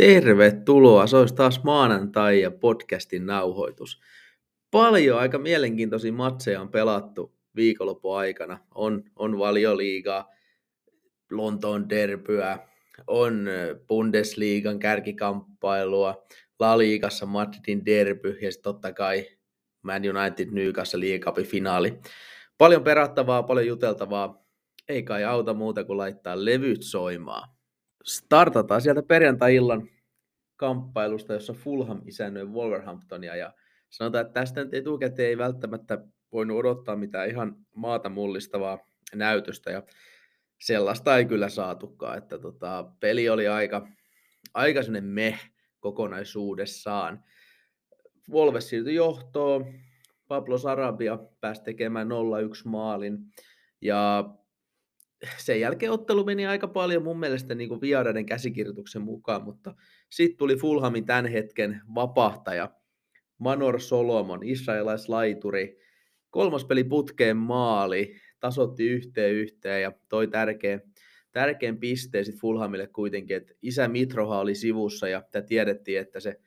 Tervetuloa, se olisi taas maanantai ja podcastin nauhoitus. Paljon aika mielenkiintoisia matseja on pelattu viikonlopun aikana. On, on valioliigaa, Lontoon derbyä, on Bundesliigan kärkikamppailua, La Ligassa Madridin derby ja sitten totta kai Man United Newcastle liigapin finaali. Paljon perattavaa, paljon juteltavaa. Ei kai auta muuta kuin laittaa levyt soimaan. Startataan sieltä perjantai-illan kamppailusta, jossa Fulham isännöi Wolverhamptonia. Ja sanotaan, että tästä nyt etukäteen ei välttämättä voinut odottaa mitään ihan maata mullistavaa näytöstä. Ja sellaista ei kyllä saatukaan, että tota, peli oli aika, aika meh kokonaisuudessaan. Wolves siirtyi johtoon, Pablo Sarabia pääsi tekemään 0-1 maalin. Ja sen jälkeen ottelu meni aika paljon mun mielestä niin kuin vieraiden käsikirjoituksen mukaan, mutta sitten tuli Fulhamin tämän hetken vapahtaja Manor Solomon, israelaislaituri, kolmas peli putkeen maali, tasotti yhteen yhteen ja toi tärkeän, tärkeän pisteen sitten Fulhamille kuitenkin, että isä Mitroha oli sivussa ja tiedettiin, että se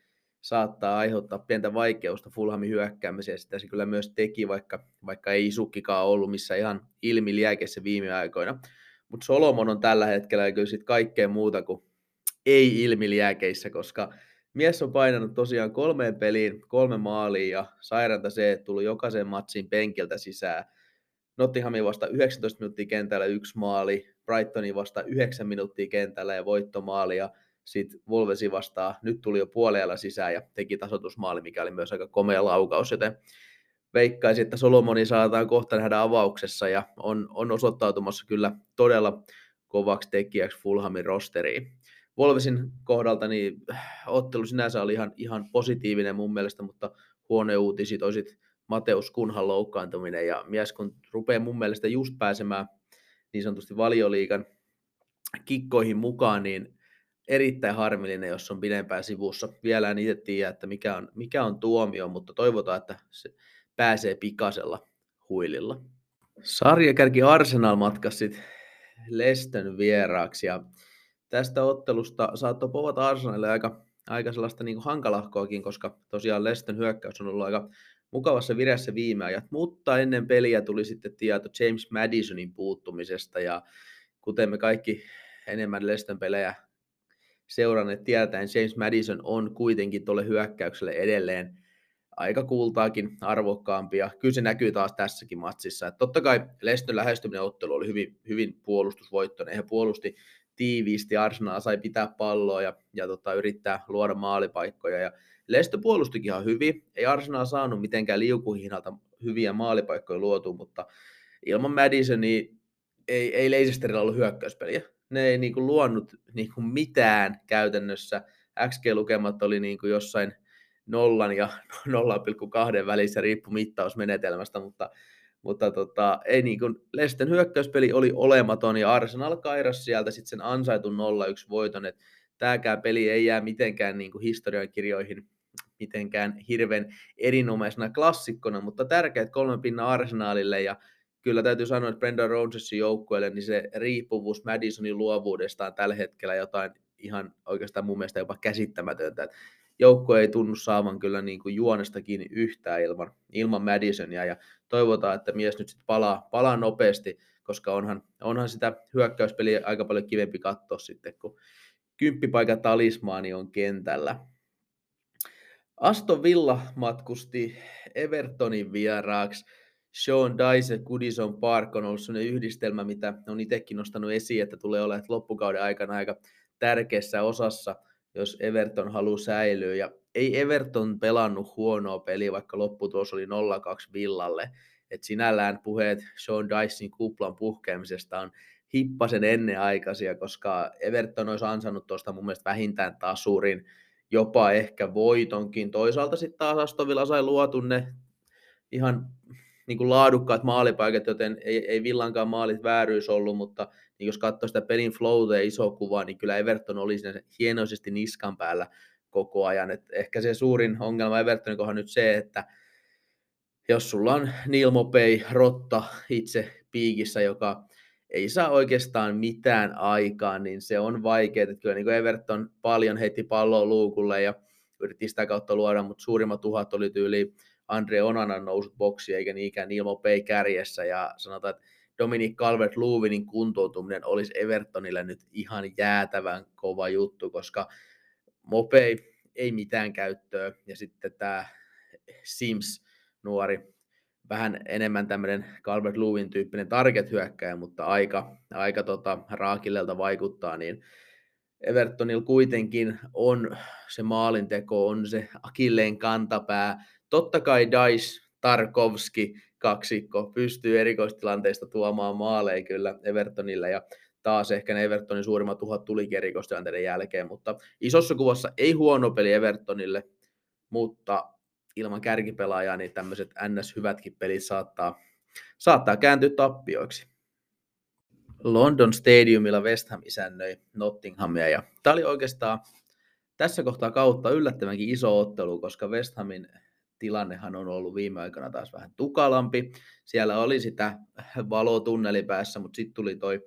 saattaa aiheuttaa pientä vaikeusta Fulhamin hyökkäämiseen. Sitä se kyllä myös teki, vaikka, vaikka ei Isukkikaan ollut missä ihan ilmi liäkessä viime aikoina. Mutta Solomon on tällä hetkellä kyllä sit kaikkea muuta kuin ei ilmi liäkeissä, koska mies on painanut tosiaan kolmeen peliin, kolme maalia ja sairanta se, että tullut jokaisen matsin penkiltä sisään. Nottinghamin vasta 19 minuuttia kentällä yksi maali, Brightonin vasta 9 minuuttia kentällä ja voittomaali ja sitten Wolvesi vastaa, nyt tuli jo puolella sisään ja teki tasoitusmaali, mikä oli myös aika komea laukaus, joten veikkaisin, että Solomoni saataan kohta nähdä avauksessa ja on, on osoittautumassa kyllä todella kovaksi tekijäksi Fulhamin rosteriin. Wolvesin kohdalta niin ottelu sinänsä oli ihan, ihan positiivinen mun mielestä, mutta huono uutisit olisit Mateus Kunhan loukkaantuminen ja mies kun rupeaa mun mielestä just pääsemään niin sanotusti valioliikan kikkoihin mukaan, niin erittäin harmillinen, jos on pidempään sivussa. Vielä en itse tiedä, että mikä on, mikä on tuomio, mutta toivotaan, että se pääsee pikasella huililla. Sarjakärki Arsenal matkasi Leston vieraaksi ja tästä ottelusta saattoi povata Arsenalille aika, aika sellaista niin kuin hankalahkoakin, koska tosiaan Leston hyökkäys on ollut aika mukavassa vireessä viime ajat, mutta ennen peliä tuli sitten tieto James Madisonin puuttumisesta ja kuten me kaikki enemmän Leston pelejä seuranneet tietäen, James Madison on kuitenkin tuolle hyökkäykselle edelleen aika kultaakin arvokkaampia. Kyllä se näkyy taas tässäkin matsissa. Että totta kai Leston lähestyminen ottelu oli hyvin, hyvin puolustusvoittoinen. He puolusti tiiviisti, Arsenal sai pitää palloa ja, ja tota, yrittää luoda maalipaikkoja. Ja Leicester puolustikin ihan hyvin. Ei Arsenal saanut mitenkään liukuhihnalta hyviä maalipaikkoja luotu, mutta ilman Madisonia ei, ei Leicesterillä ollut hyökkäyspeliä ne ei niinku luonut niinku mitään käytännössä. XG-lukemat oli niinku jossain nollan ja 0,2 välissä riippu mittausmenetelmästä, mutta, mutta tota, ei niinku, Lesten hyökkäyspeli oli olematon ja Arsenal kairas sieltä sitten sen ansaitun 0-1 voiton, että tämäkään peli ei jää mitenkään niinku historiankirjoihin mitenkään hirveän erinomaisena klassikkona, mutta tärkeät kolme pinnan Arsenalille ja kyllä täytyy sanoa, että Brendan Rodgersin joukkueelle, niin se riippuvuus Madisonin luovuudesta on tällä hetkellä jotain ihan oikeastaan mun mielestä jopa käsittämätöntä. Että joukkue ei tunnu saavan kyllä niin kuin juonesta kiinni yhtään ilman, ilman Madisonia ja toivotaan, että mies nyt sitten palaa, palaa nopeasti, koska onhan, onhan sitä hyökkäyspeliä aika paljon kivempi katsoa sitten, kun kymppipaikan talismaani on kentällä. Aston Villa matkusti Evertonin vieraaksi Sean Dice Goodison Park on ollut sellainen yhdistelmä, mitä on itsekin nostanut esiin, että tulee olemaan loppukauden aikana aika tärkeässä osassa, jos Everton haluaa säilyä. Ja ei Everton pelannut huonoa peliä, vaikka lopputulos oli 0-2 Villalle. Et sinällään puheet Sean Dyson kuplan puhkeamisesta on hippasen ennenaikaisia, koska Everton olisi ansannut tuosta mun mielestä vähintään tasurin, jopa ehkä voitonkin. Toisaalta sitten taas Astovilla sai luotu ne ihan niin kuin laadukkaat maalipaikat, joten ei, ei Villankaan maalit vääryys ollut, mutta niin jos katsoo sitä pelin flowta ja iso kuvaa, niin kyllä Everton oli siinä hienoisesti niskan päällä koko ajan. Et ehkä se suurin ongelma Evertonin kohdalla nyt se, että jos sulla on Neil Mopey, Rotta itse piikissä, joka ei saa oikeastaan mitään aikaan, niin se on vaikeaa. Kyllä niin Everton paljon heti palloa luukulle ja yritti sitä kautta luoda, mutta suurimmat uhat oli tyyli Andre Onanan nousut boksi eikä niinkään Ilmo Pei kärjessä ja sanotaan, että Dominic Calvert-Lewinin kuntoutuminen olisi Evertonille nyt ihan jäätävän kova juttu, koska Mopei ei mitään käyttöä ja sitten tämä Sims nuori vähän enemmän tämmöinen Calvert Lewin tyyppinen target-hyökkäjä, mutta aika, aika tota, raakillelta vaikuttaa, niin Evertonilla kuitenkin on se maalinteko, on se Akilleen kantapää. Totta kai Dice, Tarkovski, kaksikko pystyy erikoistilanteista tuomaan maaleja kyllä Evertonille ja taas ehkä ne Evertonin suurimmat tuhat tulikin erikoistilanteiden jälkeen, mutta isossa kuvassa ei huono peli Evertonille, mutta ilman kärkipelaajaa niin tämmöiset NS-hyvätkin pelit saattaa, saattaa kääntyä tappioiksi. London Stadiumilla West Ham isännöi Nottinghamia ja tämä oli oikeastaan tässä kohtaa kautta yllättävänkin iso ottelu, koska West Hamin tilannehan on ollut viime aikoina taas vähän tukalampi. Siellä oli sitä valotunneli päässä, mutta sitten tuli toi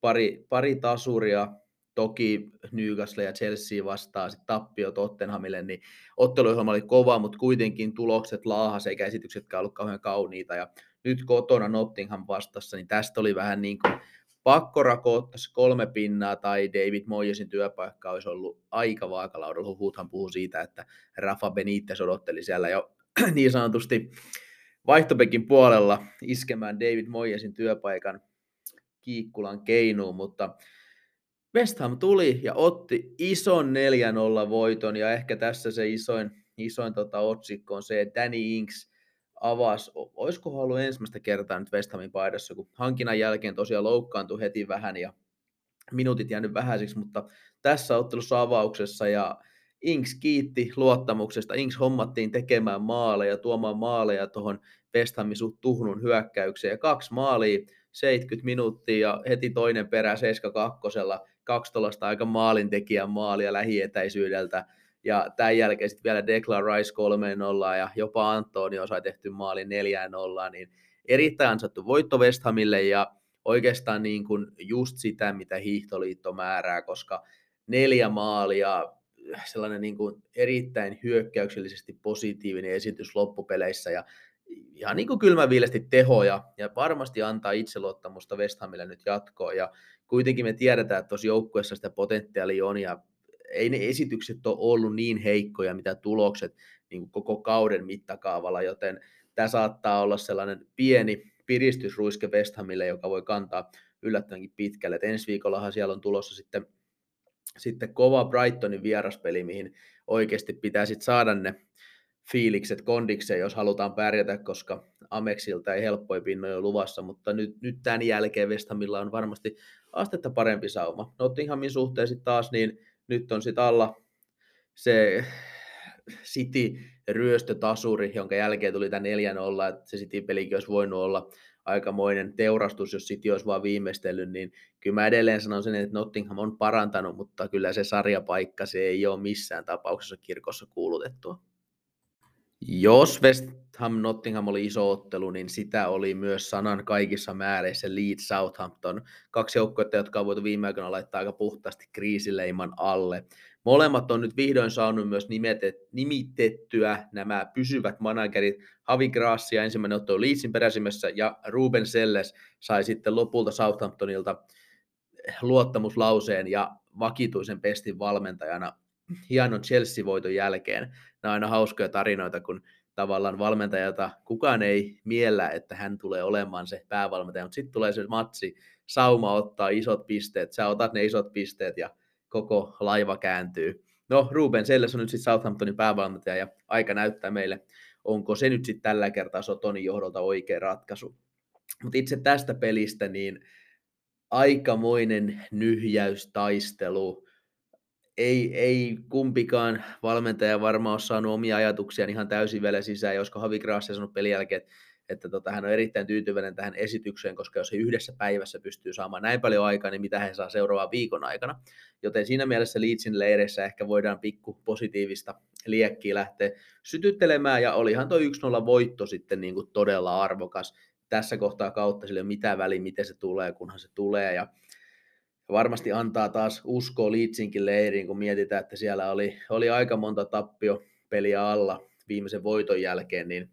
pari, pari tasuria, toki Newcastle ja Chelsea vastaa sitten tappio Tottenhamille, niin otteluohjelma oli kova, mutta kuitenkin tulokset laahas eikä esityksetkään ollut kauhean kauniita. Ja nyt kotona Nottingham vastassa, niin tästä oli vähän niin kuin pakko rakoottaa kolme pinnaa tai David Moyesin työpaikka olisi ollut aika vaakalaudella. Huhuthan puhuu siitä, että Rafa Benitez odotteli siellä jo niin sanotusti vaihtopekin puolella iskemään David Moyesin työpaikan kiikkulan keinuun, mutta West Ham tuli ja otti ison 4-0 voiton ja ehkä tässä se isoin, isoin tota otsikko on se, että Danny Inks avasi, olisiko ollut ensimmäistä kertaa nyt West Hamin paidassa, kun hankinnan jälkeen tosiaan loukkaantui heti vähän ja minuutit jäänyt vähäisiksi, mutta tässä ottelussa avauksessa ja Inks kiitti luottamuksesta. Inks hommattiin tekemään maaleja, tuomaan maaleja tuohon West Hamin tuhnun hyökkäykseen ja kaksi maalia 70 minuuttia ja heti toinen perä 72 kaksi aika maalintekijän maalia lähietäisyydeltä. Ja tämän jälkeen sitten vielä Declan Rice 3-0 ja jopa Antonio sai tehty maali 4-0, niin erittäin ansattu voitto West Hamille ja oikeastaan niin kuin just sitä, mitä Hiihtoliitto määrää, koska neljä maalia, sellainen niin kuin erittäin hyökkäyksellisesti positiivinen esitys loppupeleissä ja ihan niin kuin kylmäviilesti tehoja ja varmasti antaa itseluottamusta West Hamille nyt jatkoon. Ja kuitenkin me tiedetään, että tuossa joukkueessa sitä potentiaalia on ja ei ne esitykset ole ollut niin heikkoja, mitä tulokset niin kuin koko kauden mittakaavalla, joten tämä saattaa olla sellainen pieni piristysruiske West Hamille, joka voi kantaa yllättävänkin pitkälle. Et ensi viikollahan siellä on tulossa sitten, sitten kova Brightonin vieraspeli, mihin oikeasti pitää sitten saada ne fiilikset kondikseen, jos halutaan pärjätä, koska Amexilta ei helppoja pinnoja luvassa, mutta nyt, nyt tämän jälkeen West Hamilla on varmasti astetta parempi sauma. Nottinghamin suhteen sitten taas, niin nyt on sitten alla se City ryöstötasuri, jonka jälkeen tuli tämä 4-0, että se City-pelikin olisi voinut olla aikamoinen teurastus, jos City olisi vaan viimeistellyt, niin kyllä mä edelleen sanon sen, että Nottingham on parantanut, mutta kyllä se sarjapaikka, se ei ole missään tapauksessa kirkossa kuulutettua. Jos West Ham Nottingham oli iso ottelu, niin sitä oli myös sanan kaikissa määreissä Leeds Southampton. Kaksi joukkuetta, jotka on voitu viime aikoina laittaa aika puhtaasti kriisileiman alle. Molemmat on nyt vihdoin saanut myös nimetet, nimitettyä nämä pysyvät managerit. Havi Grassia ensimmäinen ottelu Leedsin peräsimessä ja Ruben Selles sai sitten lopulta Southamptonilta luottamuslauseen ja vakituisen pestin valmentajana hienon Chelsea-voiton jälkeen. Nämä on aina hauskoja tarinoita, kun tavallaan valmentajata kukaan ei miellä, että hän tulee olemaan se päävalmentaja, mutta sitten tulee se matsi, sauma ottaa isot pisteet, sä otat ne isot pisteet ja koko laiva kääntyy. No, Ruben Selles on nyt sitten Southamptonin päävalmentaja ja aika näyttää meille, onko se nyt sitten tällä kertaa Sotonin johdolta oikea ratkaisu. Mutta itse tästä pelistä, niin aikamoinen nyhjäystaistelu ei, ei kumpikaan valmentaja varmaan ole saanut omia ajatuksia ihan täysin vielä sisään, josko Havi Graas sanonut pelin jälkeen, että, että tota, hän on erittäin tyytyväinen tähän esitykseen, koska jos he yhdessä päivässä pystyy saamaan näin paljon aikaa, niin mitä he saa seuraavan viikon aikana. Joten siinä mielessä Leedsin leireissä ehkä voidaan pikku positiivista liekkiä lähteä sytyttelemään, ja olihan tuo 1-0 voitto sitten niin kuin todella arvokas tässä kohtaa kautta sille ei ole mitään väliä, miten se tulee, kunhan se tulee. Ja varmasti antaa taas uskoa Leedsinkin leiriin, kun mietitään, että siellä oli, oli aika monta tappio peliä alla viimeisen voiton jälkeen, niin,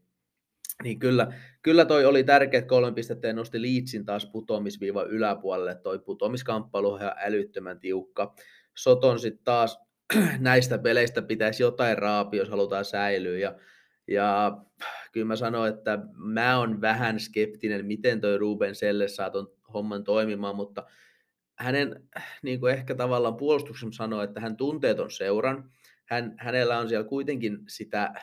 niin kyllä, kyllä toi oli tärkeät kolme pistettä ja nosti Leedsin taas putoamisviivan yläpuolelle. Toi putoamiskamppailu on ihan älyttömän tiukka. Soton sitten taas näistä peleistä pitäisi jotain raapia, jos halutaan säilyä. Ja, ja kyllä mä sanoin, että mä oon vähän skeptinen, miten toi Ruben Selle saa ton homman toimimaan, mutta hänen niin kuin ehkä tavallaan puolustuksen sanoo, että hän tuntee ton seuran. Hän, hänellä on siellä kuitenkin sitä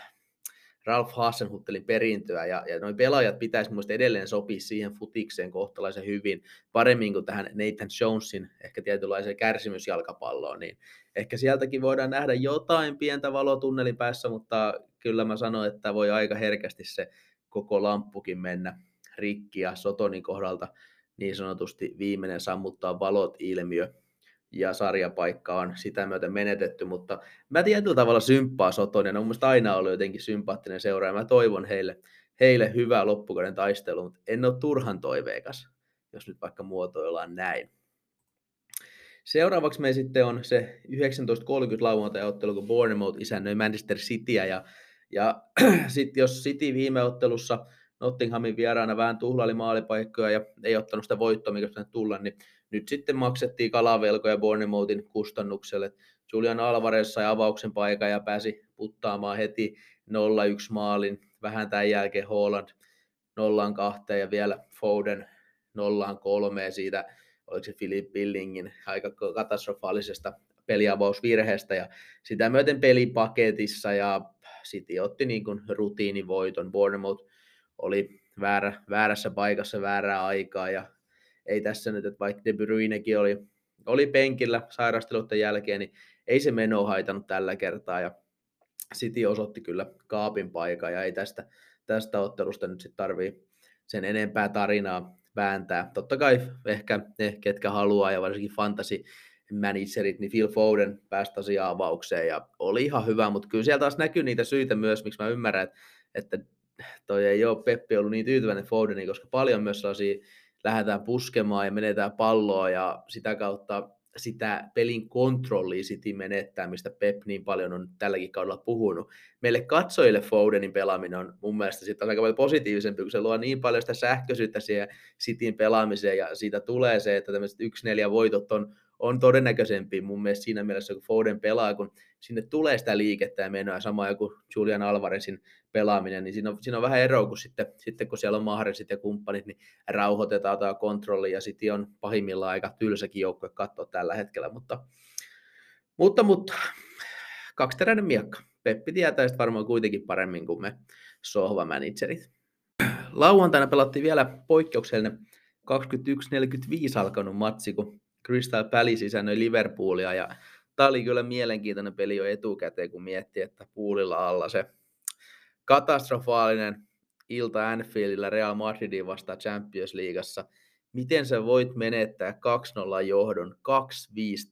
Ralph Hasenhuttelin perintöä, ja, ja noin pelaajat pitäisi muista edelleen sopia siihen futikseen kohtalaisen hyvin, paremmin kuin tähän Nathan Jonesin ehkä tietynlaiseen kärsimysjalkapalloon, niin ehkä sieltäkin voidaan nähdä jotain pientä valotunnelin päässä, mutta kyllä mä sanoin, että voi aika herkästi se koko lamppukin mennä rikki, ja Sotonin kohdalta niin sanotusti viimeinen sammuttaa valot ilmiö, ja sarjapaikka on sitä myöten menetetty, mutta mä tietyllä tavalla symppaa Sotonen, on mun aina ollut jotenkin sympaattinen seuraaja, mä toivon heille, heille hyvää loppukauden taistelua, mutta en ole turhan toiveikas, jos nyt vaikka muotoillaan näin. Seuraavaksi me sitten on se 19.30 lauantai-ottelu, kun Bournemouth isännöi Manchester Cityä, ja, ja sitten jos City viime ottelussa Nottinghamin vieraana vähän tuhlaili maalipaikkoja ja ei ottanut sitä voittoa, mikä sinne tulla, niin nyt sitten maksettiin kalavelkoja Bournemouthin kustannukselle. Julian Alvarez sai avauksen paikan ja pääsi puttaamaan heti 0-1 maalin. Vähän tämän jälkeen Holland 0-2 ja vielä Foden 0-3 siitä, oliko se Philip Billingin aika katastrofaalisesta peliavausvirheestä ja sitä myöten pelipaketissa ja City otti niin kuin rutiinivoiton. Bournemouth oli väärä, väärässä paikassa väärää aikaa ja ei tässä nyt, että vaikka De Bruynekin oli, oli penkillä sairasteluiden jälkeen, niin ei se meno haitannut tällä kertaa ja City osoitti kyllä kaapin paikan ja ei tästä, tästä ottelusta nyt sitten tarvii sen enempää tarinaa vääntää. Totta kai ehkä ne, ketkä haluaa ja varsinkin fantasy managerit, niin Phil Foden pääsi tosiaan avaukseen ja oli ihan hyvä, mutta kyllä siellä taas näkyy niitä syitä myös, miksi mä ymmärrän, että toi ei ole Peppi ollut niin tyytyväinen Fodeniin, koska paljon myös sellaisia lähdetään puskemaan ja menetään palloa ja sitä kautta sitä pelin kontrollia City menettää, mistä Pep niin paljon on tälläkin kaudella puhunut. Meille katsojille Fodenin pelaaminen on mun mielestä sitten aika paljon positiivisempi, kun se luo niin paljon sitä sähköisyyttä siihen Cityn pelaamiseen ja siitä tulee se, että tämmöiset 1-4 voitot on on todennäköisempi mun mielestä siinä mielessä, kun Foden pelaa, kun sinne tulee sitä liikettä ja menoa, sama kuin Julian Alvarezin pelaaminen, niin siinä on, siinä on vähän eroa, kun sitten, sitten kun siellä on Mahresit ja kumppanit, niin rauhoitetaan tämä kontrolli, ja sitten on pahimmillaan aika tylsäkin joukkue katsoa tällä hetkellä, mutta, mutta, mutta kaksiteräinen miekka. Peppi tietää varmaan kuitenkin paremmin kuin me sohvamanagerit. Lauantaina pelattiin vielä poikkeuksellinen 21.45 alkanut matsi, kun Crystal Palace sisännöi Liverpoolia ja tämä oli kyllä mielenkiintoinen peli jo etukäteen, kun miettii, että puulilla alla se katastrofaalinen ilta Anfieldillä Real Madridin vastaan Champions Leagueassa. Miten sä voit menettää 2-0 johdon 2-5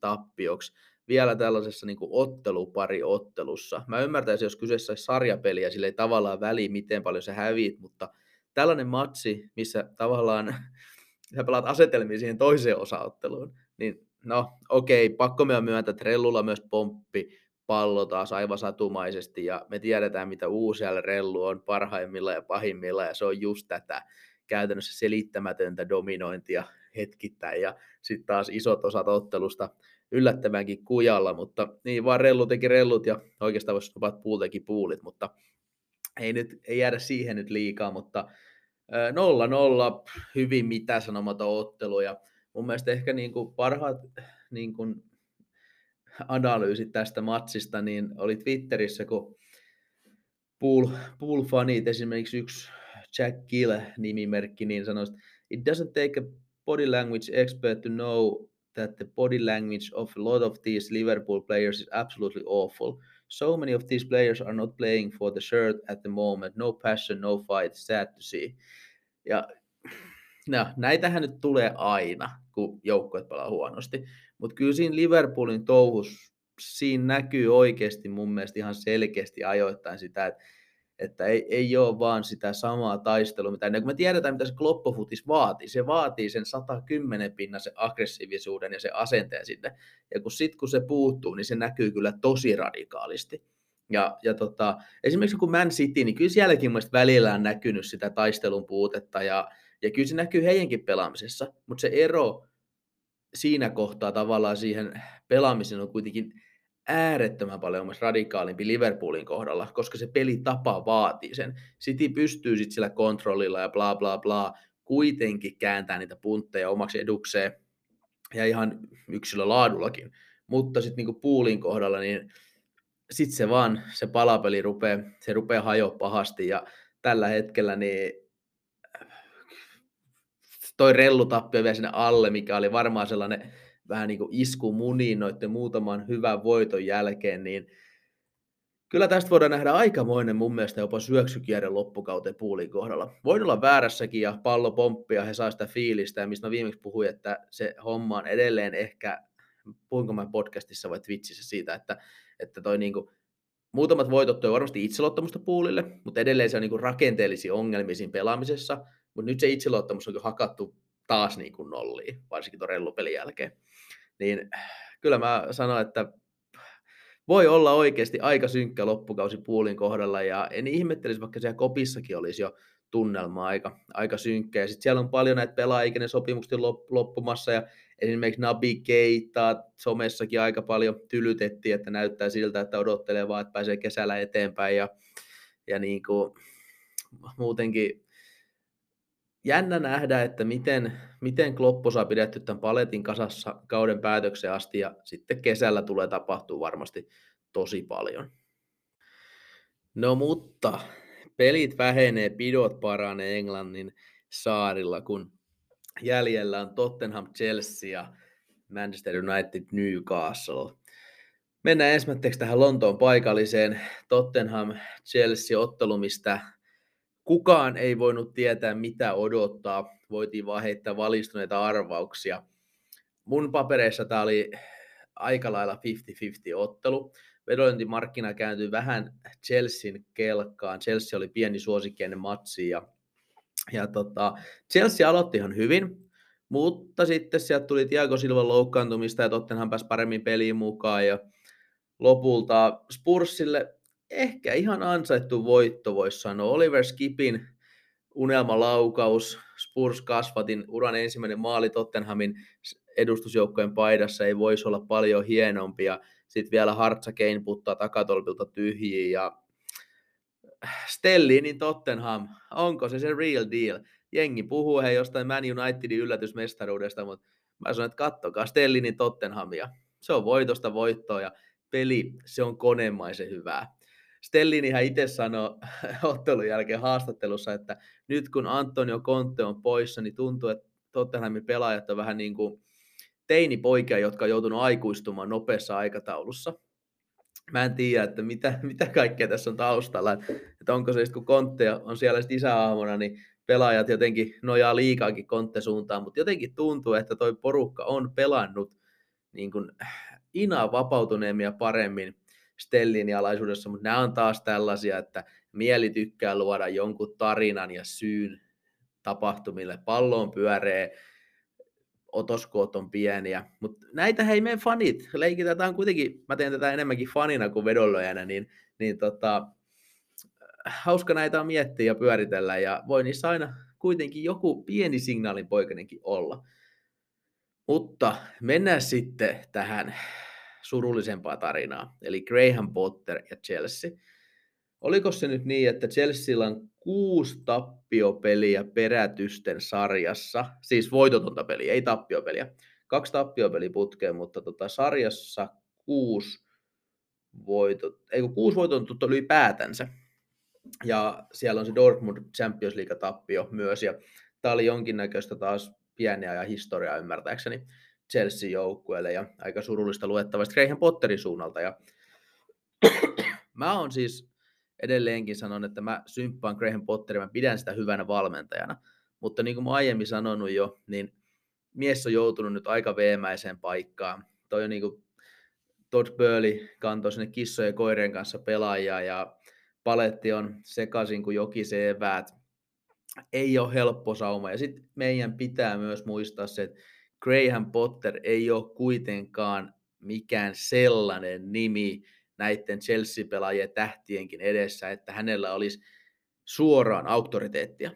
tappioksi vielä tällaisessa niin kuin ottelupari ottelussa. Mä ymmärtäisin, jos kyseessä olisi sarjapeli ja sillä ei tavallaan väliä, miten paljon sä häviit, mutta tällainen matsi, missä tavallaan sä pelaat asetelmia siihen toiseen osaotteluun, niin no okei, okay, pakko me myöntää, että Rellulla myös pomppi pallo taas aivan satumaisesti ja me tiedetään, mitä uusia Rellu on parhaimmilla ja pahimmilla ja se on just tätä käytännössä selittämätöntä dominointia hetkittäin ja sitten taas isot osat ottelusta yllättävänkin kujalla, mutta niin vaan Rellu teki Rellut ja oikeastaan voisi sanoa, että Poolit, mutta ei nyt ei jäädä siihen nyt liikaa, mutta 0-0 hyvin mitä sanomaton ottelu ja mun mielestä ehkä niin kuin parhaat niin kuin analyysit tästä matsista niin oli Twitterissä, kun pool, pool fanit, esimerkiksi yksi Jack Gill nimimerkki, niin sanoi, että it doesn't take a body language expert to know that the body language of a lot of these Liverpool players is absolutely awful. So many of these players are not playing for the shirt at the moment. No passion, no fight. Sad to see. Ja no, näitähän nyt tulee aina, kun joukkueet pelaa huonosti. Mutta kyllä siinä Liverpoolin touhus, siinä näkyy oikeasti mun mielestä ihan selkeästi ajoittain sitä, että että ei, ei ole vaan sitä samaa taistelua, mitä ennen kuin me tiedetään, mitä se kloppofutis vaatii. Se vaatii sen 110 pinnan se aggressiivisuuden ja se asenteen sinne. Ja kun sit kun se puuttuu, niin se näkyy kyllä tosi radikaalisti. Ja, ja tota, esimerkiksi kun Man City, niin kyllä sielläkin mun välillä on näkynyt sitä taistelun puutetta ja, ja kyllä se näkyy heidänkin pelaamisessa, mutta se ero siinä kohtaa tavallaan siihen pelaamiseen on kuitenkin äärettömän paljon radikaalimpi Liverpoolin kohdalla, koska se pelitapa vaatii sen. City pystyy sitten sillä kontrollilla ja bla bla bla kuitenkin kääntää niitä puntteja omaksi edukseen ja ihan yksilölaadullakin. Mutta sitten niinku Poolin kohdalla, niin sitten se vaan, se palapeli rupeaa, se rupeaa hajoa pahasti ja tällä hetkellä niin toi rellutappio vielä sinne alle, mikä oli varmaan sellainen vähän niin kuin isku muniin noiden muutaman hyvän voiton jälkeen, niin kyllä tästä voidaan nähdä aikamoinen mun mielestä jopa syöksykierre loppukauteen puulin kohdalla. Voin olla väärässäkin ja pallo pomppia, he saa sitä fiilistä ja mistä mä viimeksi puhuin, että se homma on edelleen ehkä, puhuinko mä podcastissa vai Twitchissä siitä, että, että toi niinku, muutamat voitot toi varmasti itseluottamusta puulille, mutta edelleen se on niinku rakenteellisia ongelmia siinä pelaamisessa, mutta nyt se itseluottamus on hakattu taas niin kuin nolliin, varsinkin tuon rellupelin jälkeen. Niin kyllä mä sanon, että voi olla oikeasti aika synkkä loppukausi puulin kohdalla, ja en ihmettelisi, vaikka siellä kopissakin olisi jo tunnelma aika, aika synkkä. Ja sitten siellä on paljon näitä pelaajikäinen sopimuksia loppumassa, ja esimerkiksi Nabi Keita somessakin aika paljon tylytettiin, että näyttää siltä, että odottelee vaan, että pääsee kesällä eteenpäin, ja, ja niin kuin, muutenkin jännä nähdä, että miten, miten Kloppo saa pidetty tämän paletin kasassa kauden päätökseen asti ja sitten kesällä tulee tapahtuu varmasti tosi paljon. No mutta pelit vähenee, pidot paranee Englannin saarilla, kun jäljellä on Tottenham, Chelsea ja Manchester United, Newcastle. Mennään ensimmäiseksi tähän Lontoon paikalliseen Tottenham-Chelsea-ottelu, mistä kukaan ei voinut tietää, mitä odottaa. Voitiin vaan heittää valistuneita arvauksia. Mun papereissa tämä oli aika lailla 50-50 ottelu. Vedonlyöntimarkkina kääntyi vähän Chelsean kelkkaan. Chelsea oli pieni suosikki ennen matsia. Ja, ja tota, Chelsea aloitti ihan hyvin, mutta sitten sieltä tuli Thiago Silvan loukkaantumista ja Tottenham pääsi paremmin peliin mukaan. Ja lopulta Spursille ehkä ihan ansaittu voitto, voisi sanoa. Oliver Skipin unelmalaukaus, Spurs kasvatin uran ensimmäinen maali Tottenhamin edustusjoukkojen paidassa ei voisi olla paljon hienompia. Sitten vielä Hartsa Kane puttaa takatolpilta tyhjiin ja Stellinin Tottenham, onko se se real deal? Jengi puhuu he jostain Man Unitedin yllätysmestaruudesta, mutta mä sanon, että kattokaa Stellinin Tottenhamia. Se on voitosta voittoa ja peli, se on konemaisen hyvää. Stellinihän itse sanoi ottelun jälkeen haastattelussa, että nyt kun Antonio Conte on poissa, niin tuntuu, että Tottenhamin pelaajat on vähän niin kuin teinipoikia, jotka on joutunut aikuistumaan nopeassa aikataulussa. Mä en tiedä, että mitä, mitä kaikkea tässä on taustalla, että onko se kun Conte on siellä isäaamuna, niin pelaajat jotenkin nojaa liikaakin Conte suuntaan, mutta jotenkin tuntuu, että toi porukka on pelannut niin kuin inaa vapautuneemmin ja paremmin Stellin alaisuudessa, mutta nämä on taas tällaisia, että mieli tykkää luoda jonkun tarinan ja syyn tapahtumille. Palloon pyöree, otoskoot on pieniä, mutta näitä hei me fanit, leikitään kuitenkin, mä teen tätä enemmänkin fanina kuin vedonlojana, niin, niin tota, hauska näitä on miettiä ja pyöritellä ja voi niissä aina kuitenkin joku pieni signaalin poikanenkin olla. Mutta mennään sitten tähän surullisempaa tarinaa, eli Graham Potter ja Chelsea. Oliko se nyt niin, että Chelsealla on kuusi tappiopeliä perätysten sarjassa, siis voitotonta peliä, ei tappiopeliä, kaksi tappiopeliä putkeen, mutta tota, sarjassa kuusi voitot, ei kun kuusi voitonta ylipäätänsä. Ja siellä on se Dortmund Champions League-tappio myös, ja tämä oli jonkinnäköistä taas pieniä ja historiaa ymmärtääkseni. Chelsea-joukkueelle ja aika surullista luettavasti Graham Potterin suunnalta. Ja mä oon siis edelleenkin sanon, että mä symppaan Graham Potterin, mä pidän sitä hyvänä valmentajana. Mutta niin kuin mä aiemmin sanonut jo, niin mies on joutunut nyt aika veemäiseen paikkaan. Toi on niin kuin Todd Burley kantoi sinne kissojen ja koirien kanssa pelaajia ja paletti on sekaisin kuin jokiseen eväät. Ei ole helppo sauma. Ja sitten meidän pitää myös muistaa se, että Graham Potter ei ole kuitenkaan mikään sellainen nimi näiden Chelsea-pelaajien tähtienkin edessä, että hänellä olisi suoraan auktoriteettia.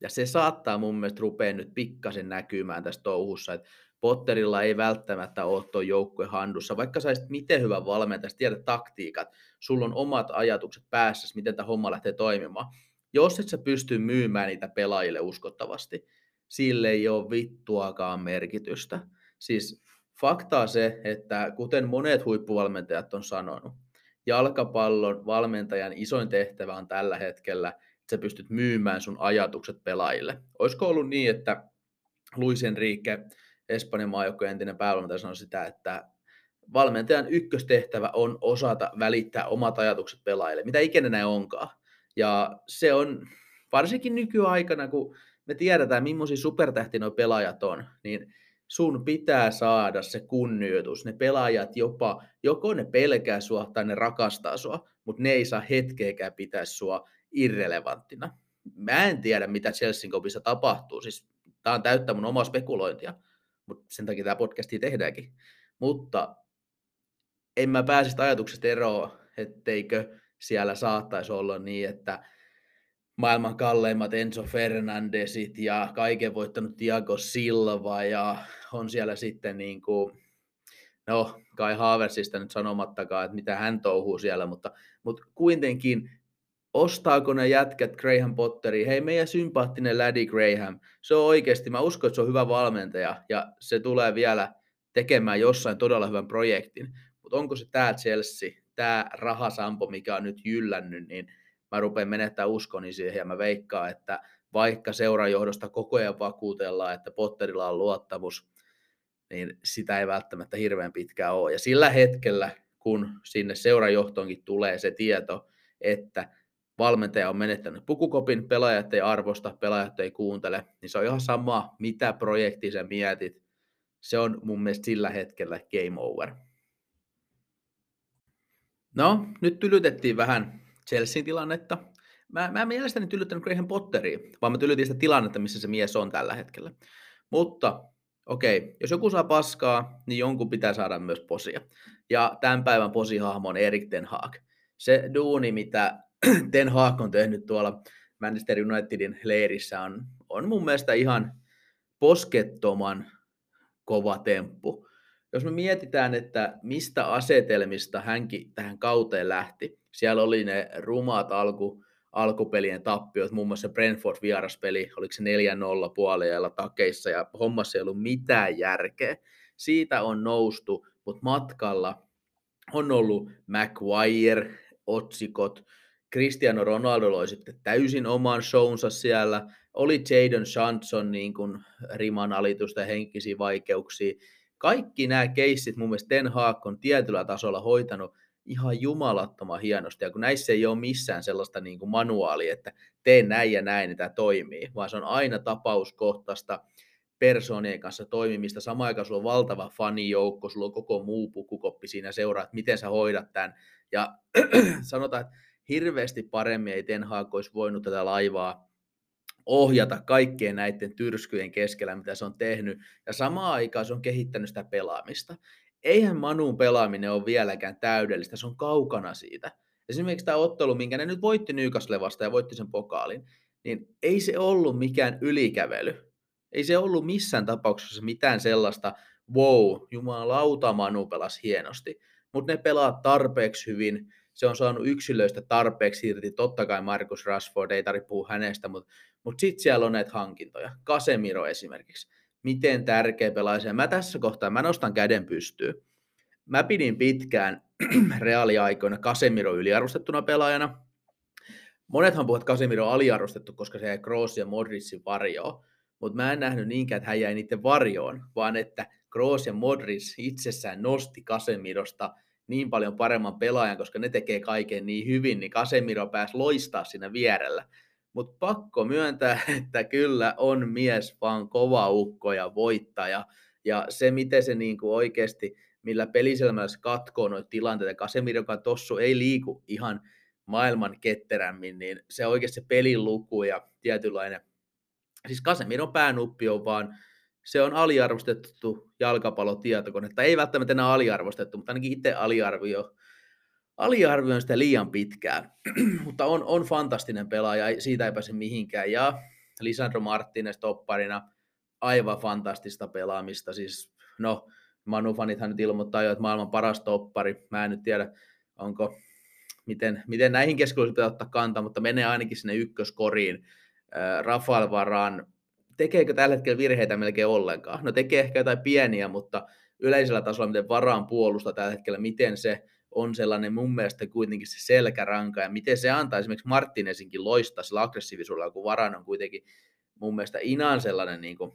Ja se saattaa mun mielestä rupea nyt pikkasen näkymään tässä touhussa, että Potterilla ei välttämättä ole tuo joukkue handussa, vaikka saisit miten hyvä valmentaja, tiedät taktiikat, sulla on omat ajatukset päässä, miten tämä homma lähtee toimimaan. Jos et sä pysty myymään niitä pelaajille uskottavasti, sille ei ole vittuakaan merkitystä. Siis faktaa se, että kuten monet huippuvalmentajat on sanonut, jalkapallon valmentajan isoin tehtävä on tällä hetkellä, että sä pystyt myymään sun ajatukset pelaajille. Olisiko ollut niin, että Luis Enrique, Espanjan maajoukkojen entinen päävalmentaja, sanoi sitä, että valmentajan ykköstehtävä on osata välittää omat ajatukset pelaajille, mitä ikinä näin onkaan. Ja se on varsinkin nykyaikana, kun me tiedetään, millaisia supertähtiä nuo pelaajat on, niin sun pitää saada se kunnioitus. Ne pelaajat jopa, joko ne pelkää sua tai ne rakastaa sua, mutta ne ei saa hetkeäkään pitää sua irrelevanttina. Mä en tiedä, mitä Chelsean kopissa tapahtuu. Siis tää on täyttä mun omaa spekulointia, mutta sen takia tämä podcasti tehdäänkin. Mutta en mä pääsisi ajatuksesta eroon, etteikö siellä saattaisi olla niin, että maailman kalleimmat Enzo Fernandesit ja kaiken voittanut Thiago Silva ja on siellä sitten niin kuin, no Kai Haversista nyt sanomattakaan, että mitä hän touhuu siellä, mutta, mutta kuitenkin ostaako ne jätkät Graham Potteri, hei meidän sympaattinen Laddie Graham, se on oikeasti, mä uskon, että se on hyvä valmentaja ja se tulee vielä tekemään jossain todella hyvän projektin, mutta onko se tämä Chelsea, tämä rahasampo, mikä on nyt jyllännyt, niin mä rupean menettää uskoni siihen ja mä veikkaan, että vaikka seurajohdosta koko ajan vakuutellaan, että Potterilla on luottamus, niin sitä ei välttämättä hirveän pitkään ole. Ja sillä hetkellä, kun sinne seurajohtoonkin tulee se tieto, että valmentaja on menettänyt pukukopin, pelaajat ei arvosta, pelaajat ei kuuntele, niin se on ihan sama, mitä projekti sä mietit. Se on mun mielestä sillä hetkellä game over. No, nyt tylytettiin vähän Chelsean tilannetta. Mä, mä en mielestäni tylyttänyt Graham Potteria, vaan mä tylytin sitä tilannetta, missä se mies on tällä hetkellä. Mutta okei, jos joku saa paskaa, niin jonkun pitää saada myös posia. Ja tämän päivän posihahmo on Erik Ten Hag. Se duuni, mitä Ten Hag on tehnyt tuolla Manchester Unitedin leirissä, on, on mun mielestä ihan poskettoman kova temppu. Jos me mietitään, että mistä asetelmista hänkin tähän kauteen lähti, siellä oli ne rumat alku, alkupelien tappiot, muun muassa Brentford vieraspeli, oliko se 4-0 puolella takeissa, ja hommassa ei ollut mitään järkeä. Siitä on noustu, mutta matkalla on ollut Maguire, otsikot, Cristiano Ronaldo oli sitten täysin oman shownsa siellä, oli Jadon Shanson niin kuin riman alitusta henkisiä vaikeuksia. Kaikki nämä keissit mun mielestä Ten Hag on tietyllä tasolla hoitanut ihan jumalattoman hienosti, ja kun näissä ei ole missään sellaista niin kuin manuaalia, että teen näin ja näin, niin tämä toimii, vaan se on aina tapauskohtaista persoonien kanssa toimimista. Samaan aikaan sulla on valtava fanijoukko, sulla on koko muu pukukoppi siinä seuraa, että miten sä hoidat tämän. Ja sanotaan, että hirveästi paremmin ei Ten Hag olisi voinut tätä laivaa ohjata kaikkien näiden tyrskyjen keskellä, mitä se on tehnyt. Ja samaan aikaan se on kehittänyt sitä pelaamista eihän Manun pelaaminen ole vieläkään täydellistä, se on kaukana siitä. Esimerkiksi tämä ottelu, minkä ne nyt voitti Nykaslevasta ja voitti sen pokaalin, niin ei se ollut mikään ylikävely. Ei se ollut missään tapauksessa mitään sellaista, wow, jumalauta Manu pelasi hienosti. Mutta ne pelaa tarpeeksi hyvin, se on saanut yksilöistä tarpeeksi irti. Totta kai Markus Rashford, ei tarvitse puhua hänestä, mutta mut sitten siellä on näitä hankintoja. Casemiro esimerkiksi miten tärkeä pelaaja. Mä tässä kohtaa, mä nostan käden pystyyn. Mä pidin pitkään reaaliaikoina Casemiro yliarvostettuna pelaajana. Monethan puhuvat, että Casemiro on aliarvostettu, koska se jäi Kroos ja Modricin varjoon. Mutta mä en nähnyt niinkään, että hän jäi niiden varjoon, vaan että Kroos ja Modric itsessään nosti Casemirosta niin paljon paremman pelaajan, koska ne tekee kaiken niin hyvin, niin Casemiro pääsi loistaa siinä vierellä. Mutta pakko myöntää, että kyllä on mies vaan kova ukko ja voittaja. Ja se, miten se niinku oikeasti, millä peliselmällä se katkoo noita tilanteita. Kasemir, joka tossu ei liiku ihan maailman ketterämmin, niin se oikeasti se pelin luku ja tietynlainen, siis Casemiron päänuppi on vaan, se on aliarvostettu jalkapallotietokone, tai ei välttämättä enää aliarvostettu, mutta ainakin itse aliarvio, aliarvioin sitä liian pitkään, mutta on, on fantastinen pelaaja, siitä ei pääse mihinkään, ja Lisandro Martinez topparina, aivan fantastista pelaamista, siis no, Manu-fanithan nyt ilmoittaa jo, että maailman paras toppari, mä en nyt tiedä, onko, miten, miten näihin keskusteluihin pitää ottaa kantaa, mutta menee ainakin sinne ykköskoriin. Rafael Varan, tekeekö tällä hetkellä virheitä melkein ollenkaan? No tekee ehkä jotain pieniä, mutta yleisellä tasolla, miten Varaan puolusta tällä hetkellä, miten se on sellainen mun mielestä kuitenkin se selkäranka, ja miten se antaa esimerkiksi Martinesinkin loistaa sillä aggressiivisuudella, kun Varan on kuitenkin mun mielestä Inan sellainen niin kuin,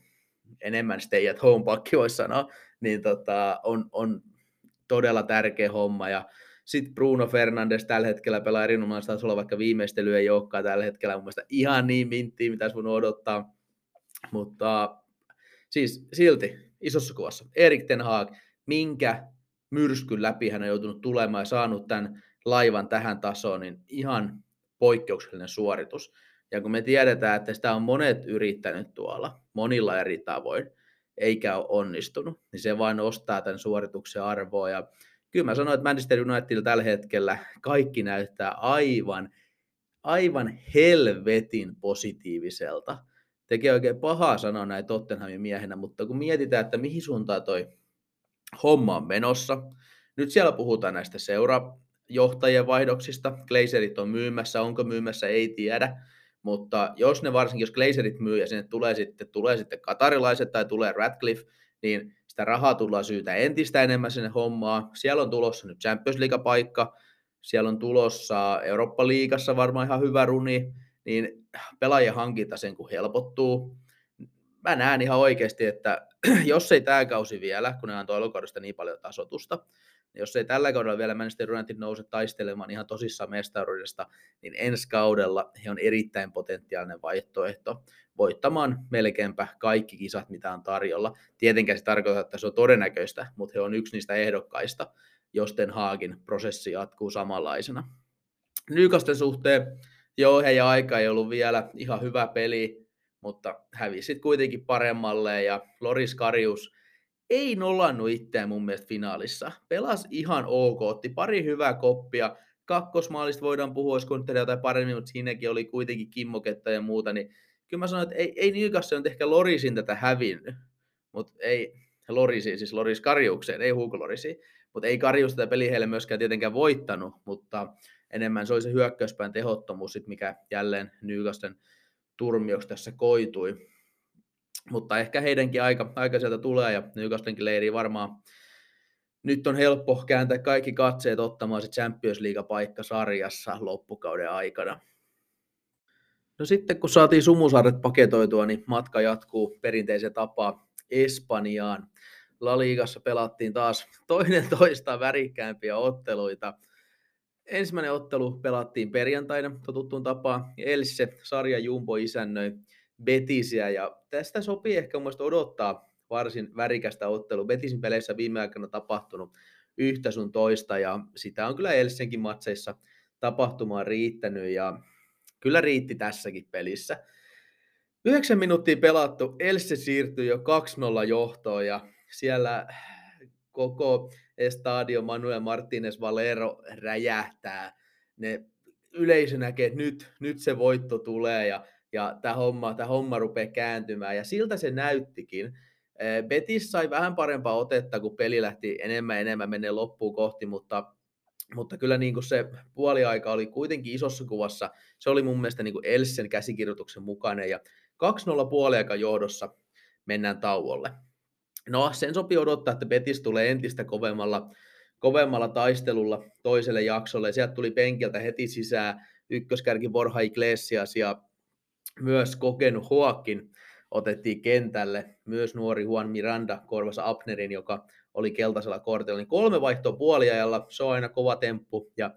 enemmän stay at home pakki voisi sanoa, niin tota, on, on todella tärkeä homma, ja sitten Bruno Fernandes tällä hetkellä pelaa erinomaista tasolla, vaikka viimeistely ei olekaan tällä hetkellä mun mielestä ihan niin minttiä, mitä sun odottaa. Mutta siis silti isossa kuvassa Erik Ten Hag, minkä myrskyn läpi hän on joutunut tulemaan ja saanut tämän laivan tähän tasoon, niin ihan poikkeuksellinen suoritus. Ja kun me tiedetään, että sitä on monet yrittänyt tuolla monilla eri tavoin, eikä ole onnistunut, niin se vain nostaa tämän suorituksen arvoa. Ja kyllä mä sanoin, että Manchester United tällä hetkellä kaikki näyttää aivan, aivan helvetin positiiviselta. Tekee oikein pahaa sanoa näin Tottenhamin miehenä, mutta kun mietitään, että mihin suuntaan toi homma on menossa, nyt siellä puhutaan näistä seurajohtajien vaihdoksista, Glazerit on myymässä, onko myymässä, ei tiedä, mutta jos ne varsinkin, jos Glazerit myy ja sinne tulee sitten, tulee sitten katarilaiset tai tulee Radcliffe, niin sitä rahaa tullaan syytä entistä enemmän sinne hommaa. Siellä on tulossa nyt Champions League-paikka, siellä on tulossa Eurooppa-liigassa varmaan ihan hyvä runi, niin pelaajien hankinta sen kun helpottuu. Mä näen ihan oikeasti, että jos ei tämä kausi vielä, kun ne antoi elokaudesta niin paljon tasotusta, niin jos ei tällä kaudella vielä Manchester United nouse taistelemaan ihan tosissaan mestaruudesta, niin ensi kaudella he on erittäin potentiaalinen vaihtoehto voittamaan melkeinpä kaikki kisat, mitä on tarjolla. Tietenkään se tarkoittaa, että se on todennäköistä, mutta he on yksi niistä ehdokkaista, jos Ten Haagin prosessi jatkuu samanlaisena. Nykasten suhteen, joo, heidän aika ei ollut vielä ihan hyvä peli, mutta hävisit kuitenkin paremmalle ja Loris Karius ei nollannut itseään mun mielestä finaalissa. Pelas ihan ok, otti pari hyvää koppia. Kakkosmaalista voidaan puhua, jos kun jotain paremmin, mutta siinäkin oli kuitenkin kimmoketta ja muuta, niin kyllä mä sanoin, että ei, ei Newcastle on ehkä Lorisin tätä hävinnyt, mutta ei Lorisi, siis Loris Karjukseen, ei Hugo Lorisi, mutta ei Karjus tätä peliä heille myöskään tietenkään voittanut, mutta enemmän se oli se hyökkäyspään tehottomuus, sit, mikä jälleen Newcastlen turmioksi tässä koitui. Mutta ehkä heidänkin aika, aika sieltä tulee ja Newcastlenkin leiri varmaan nyt on helppo kääntää kaikki katseet ottamaan se Champions League-paikka sarjassa loppukauden aikana. No sitten kun saatiin Sumusaaret paketoitua, niin matka jatkuu perinteisen tapaa Espanjaan. La Ligassa pelattiin taas toinen toista värikkäämpiä otteluita. Ensimmäinen ottelu pelattiin perjantaina totuttuun tapaan. Elsse sarja Jumbo isännöi Betisiä ja tästä sopii ehkä mun odottaa varsin värikästä ottelua. Betisin peleissä viime aikoina tapahtunut yhtä sun toista ja sitä on kyllä Elsenkin matseissa tapahtumaan riittänyt ja kyllä riitti tässäkin pelissä. Yhdeksän minuuttia pelattu, Else siirtyi jo 2-0 johtoon ja siellä koko Estadio Manuel Martinez Valero räjähtää. Ne yleisö näkee, että nyt, nyt se voitto tulee ja, ja tämä homma, tämä homma rupeaa kääntymään. Ja siltä se näyttikin. Betis sai vähän parempaa otetta, kun peli lähti enemmän enemmän menee loppuun kohti, mutta mutta kyllä niin kuin se puoliaika oli kuitenkin isossa kuvassa, se oli mun mielestä niin kuin Elsen käsikirjoituksen mukainen, ja 2-0 puoliaika johdossa mennään tauolle. No, sen sopii odottaa, että Betis tulee entistä kovemmalla, kovemmalla taistelulla toiselle jaksolle, ja sieltä tuli penkiltä heti sisään ykköskärki Borja Iglesias, ja myös kokenut Hoakin otettiin kentälle, myös nuori Juan Miranda korvassa Abnerin, joka oli keltaisella kortilla, niin kolme vaihtoa puoliajalla, se on aina kova temppu, ja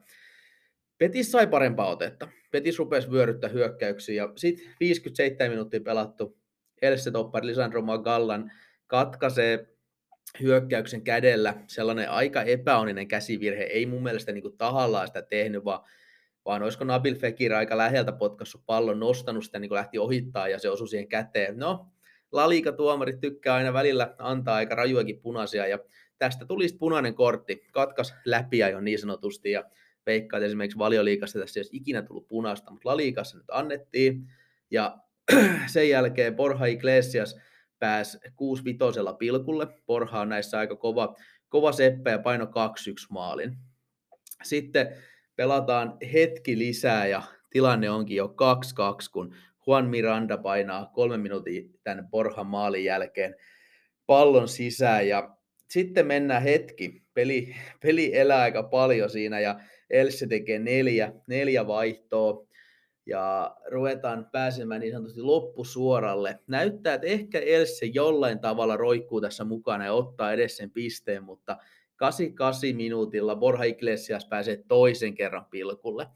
Petis sai parempaa otetta. Petis rupesi vyöryttää hyökkäyksiä, sitten 57 minuuttia pelattu, Else Toppari, Lisandro Magallan katkaisee hyökkäyksen kädellä. Sellainen aika epäonninen käsivirhe, ei mun mielestä niin kuin tahallaan sitä tehnyt, vaan vaan olisiko Nabil Fekir aika läheltä potkassut pallon, nostanut sitä, niin kuin lähti ohittaa ja se osui siihen käteen. No, Laliika tuomarit tykkää aina välillä antaa aika rajuakin punaisia ja tästä tuli punainen kortti, katkas läpi jo niin sanotusti ja veikkaa, että esimerkiksi valioliikassa tässä ei olisi ikinä tullut punaista, mutta Laliikassa nyt annettiin. Ja sen jälkeen Borja Iglesias pääsi 6 vitosella pilkulle. Porha on näissä aika kova, kova seppä ja paino 2-1 maalin. Sitten pelataan hetki lisää ja tilanne onkin jo 2-2, kun Juan Miranda painaa kolme minuutin tämän Porhan maalin jälkeen pallon sisään ja sitten mennään hetki. Peli, peli elää aika paljon siinä ja Elsse tekee neljä, neljä vaihtoa ja ruvetaan pääsemään niin sanotusti loppusuoralle. Näyttää, että ehkä Else jollain tavalla roikkuu tässä mukana ja ottaa edes sen pisteen, mutta 88 minuutilla Borja Iglesias pääsee toisen kerran pilkulle.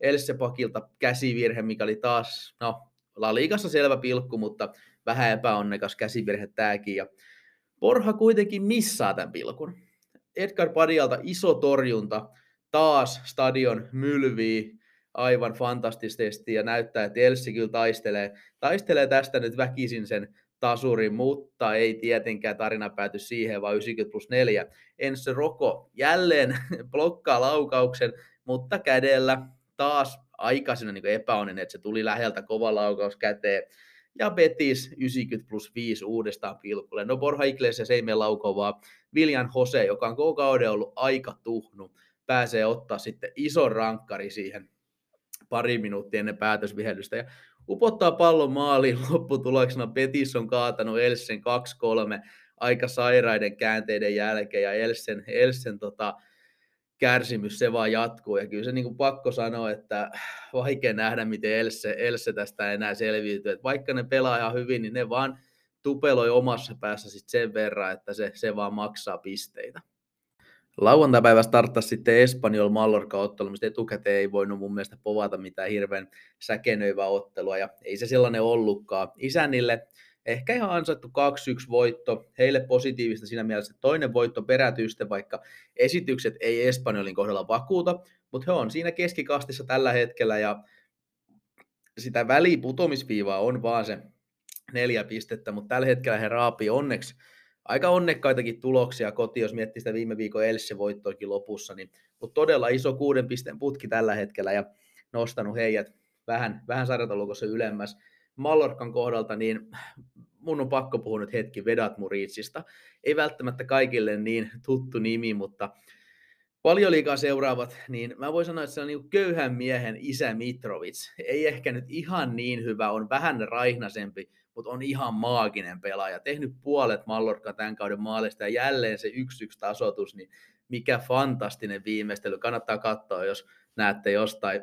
Else pakilta käsivirhe, mikä oli taas, no, La Ligassa selvä pilkku, mutta vähän epäonnekas käsivirhe tämäkin. Ja Borja kuitenkin missaa tämän pilkun. Edgar Padialta iso torjunta, taas stadion mylvii, aivan fantastisesti ja näyttää, että Elsi kyllä taistelee, taistelee tästä nyt väkisin sen tasurin, mutta ei tietenkään tarina pääty siihen, vaan 90 plus 4. Ensi Roko jälleen blokkaa laukauksen, mutta kädellä taas aikaisena niin epäonninen, että se tuli läheltä kova laukaus käteen. Ja Betis 90 plus 5 uudestaan pilkulle. No Borja Iglesias ei mene laukoon, vaan Viljan Jose, joka on koko kauden ollut aika tuhnu, pääsee ottaa sitten ison rankkari siihen pari minuuttia ennen päätösvihellystä ja upottaa pallon maaliin lopputuloksena. Petis on kaatanut Elsen 2-3 aika sairaiden käänteiden jälkeen ja Elsen, Elsen tota, kärsimys se vaan jatkuu. Ja kyllä se niin kuin pakko sanoa, että vaikea nähdä, miten Else, Else tästä enää selviytyy. Että vaikka ne pelaa ihan hyvin, niin ne vaan tupeloi omassa päässä sit sen verran, että se, se vaan maksaa pisteitä. Lauantaipäivä starttasi sitten Espanjol Mallorca ottelu, mistä etukäteen ei voinut mun mielestä povata mitään hirveän säkenöivää ottelua, ja ei se sellainen ollutkaan. Isänille ehkä ihan ansaittu 2-1 voitto, heille positiivista siinä mielessä, toinen voitto perätysten, vaikka esitykset ei Espanjolin kohdalla vakuuta, mutta he on siinä keskikastissa tällä hetkellä, ja sitä väliputomisviivaa on vaan se neljä pistettä, mutta tällä hetkellä he raapii onneksi aika onnekkaitakin tuloksia koti, jos miettii sitä viime viikon Elsse voittoakin lopussa, niin, mutta todella iso kuuden pisteen putki tällä hetkellä ja nostanut heidät vähän, vähän sarjataulukossa ylemmäs. Mallorkan kohdalta, niin mun on pakko puhua nyt hetki Vedat Muritsista. Ei välttämättä kaikille niin tuttu nimi, mutta paljon liikaa seuraavat, niin mä voin sanoa, että se on niin köyhän miehen isä Mitrovic. Ei ehkä nyt ihan niin hyvä, on vähän raihnasempi, mutta on ihan maaginen pelaaja. Tehnyt puolet Mallorca tämän kauden maalista ja jälleen se 1-1 tasotus, niin mikä fantastinen viimeistely. Kannattaa katsoa, jos näette jostain,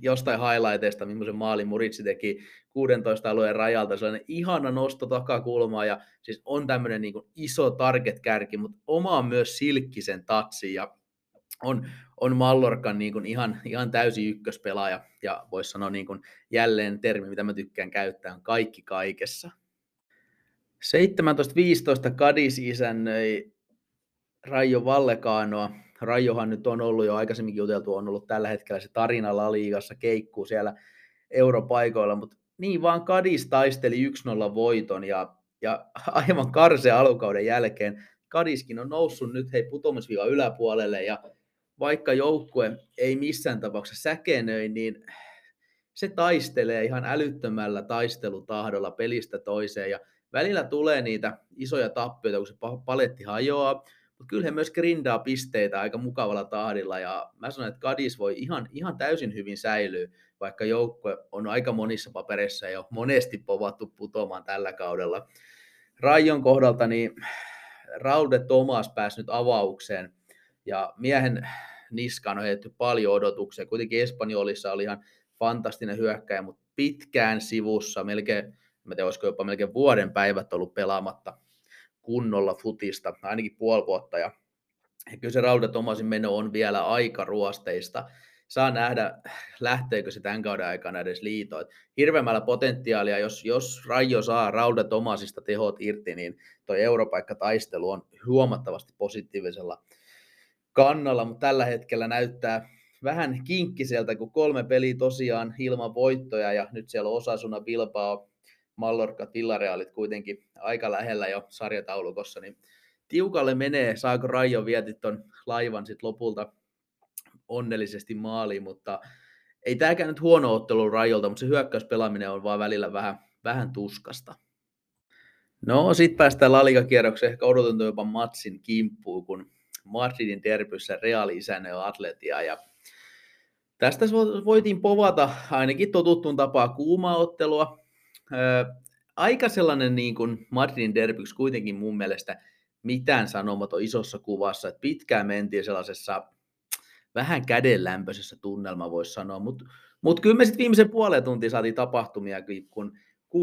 jostain highlighteista, millaisen maalin Muritsi teki 16 alueen rajalta. Sellainen ihana nosto takakulmaa ja siis on tämmöinen niin iso target-kärki, mutta oma on myös silkkisen tatsi ja on, on Mallorcan niin kuin ihan, ihan täysi ykköspelaaja ja voisi sanoa niin kuin jälleen termi, mitä mä tykkään käyttää, on kaikki kaikessa. 17-15 Kadis isännöi Raijo Vallekaanoa. Raijohan nyt on ollut jo aikaisemminkin juteltu, on ollut tällä hetkellä se tarina La Ligassa, keikkuu siellä europaikoilla, mutta niin vaan Kadis taisteli 1-0 voiton ja, ja aivan karseen alukauden jälkeen. Kadiskin on noussut nyt hei putomisviiva yläpuolelle ja vaikka joukkue ei missään tapauksessa säkenöi, niin se taistelee ihan älyttömällä taistelutahdolla pelistä toiseen ja välillä tulee niitä isoja tappioita, kun se paletti hajoaa, mutta kyllä he myös grindaa pisteitä aika mukavalla tahdilla ja mä sanon, että Kadis voi ihan, ihan täysin hyvin säilyä, vaikka joukkue on aika monissa papereissa jo monesti povattu putoamaan tällä kaudella. Rajon kohdalta niin Raude Thomas pääsi nyt avaukseen ja miehen niskaan on heitetty paljon odotuksia. Kuitenkin Espanjolissa oli ihan fantastinen hyökkäjä, mutta pitkään sivussa, melkein, en tiedä, olisiko jopa melkein vuoden päivät ollut pelaamatta kunnolla futista, ainakin puoli vuotta. Ja kyllä se Rauda Tomasin meno on vielä aika ruosteista. Saa nähdä, lähteekö se tämän kauden aikana edes liitoon. Hirveämmällä potentiaalia, jos, jos Rajo saa Rauda Tomasista tehot irti, niin tuo europaikkataistelu on huomattavasti positiivisella kannalla, mutta tällä hetkellä näyttää vähän kinkkiseltä, kun kolme peliä tosiaan ilman voittoja ja nyt siellä on Osasuna, Bilbao, Mallorca, Villarealit kuitenkin aika lähellä jo sarjataulukossa, niin tiukalle menee, saako Rajo vietit ton laivan sitten lopulta onnellisesti maaliin, mutta ei tämäkään nyt huono ottelu Rajolta, mutta se hyökkäyspelaaminen on vaan välillä vähän, vähän tuskasta. No, sitten päästään Laliga-kierrokseen, ehkä odotettu jopa matsin kimppuun, kun Madridin derbyssä Reali isännöi Atletia ja tästä voitiin povata ainakin totuttuun tapaa kuumaa ottelua. Aika sellainen niin kuin Madridin derbyksi kuitenkin mun mielestä mitään sanomaton isossa kuvassa, että pitkään mentiin sellaisessa vähän kädenlämpöisessä tunnelma voisi sanoa, mutta mut kyllä me sitten viimeisen puolen tuntia saatiin tapahtumia, kun 6-4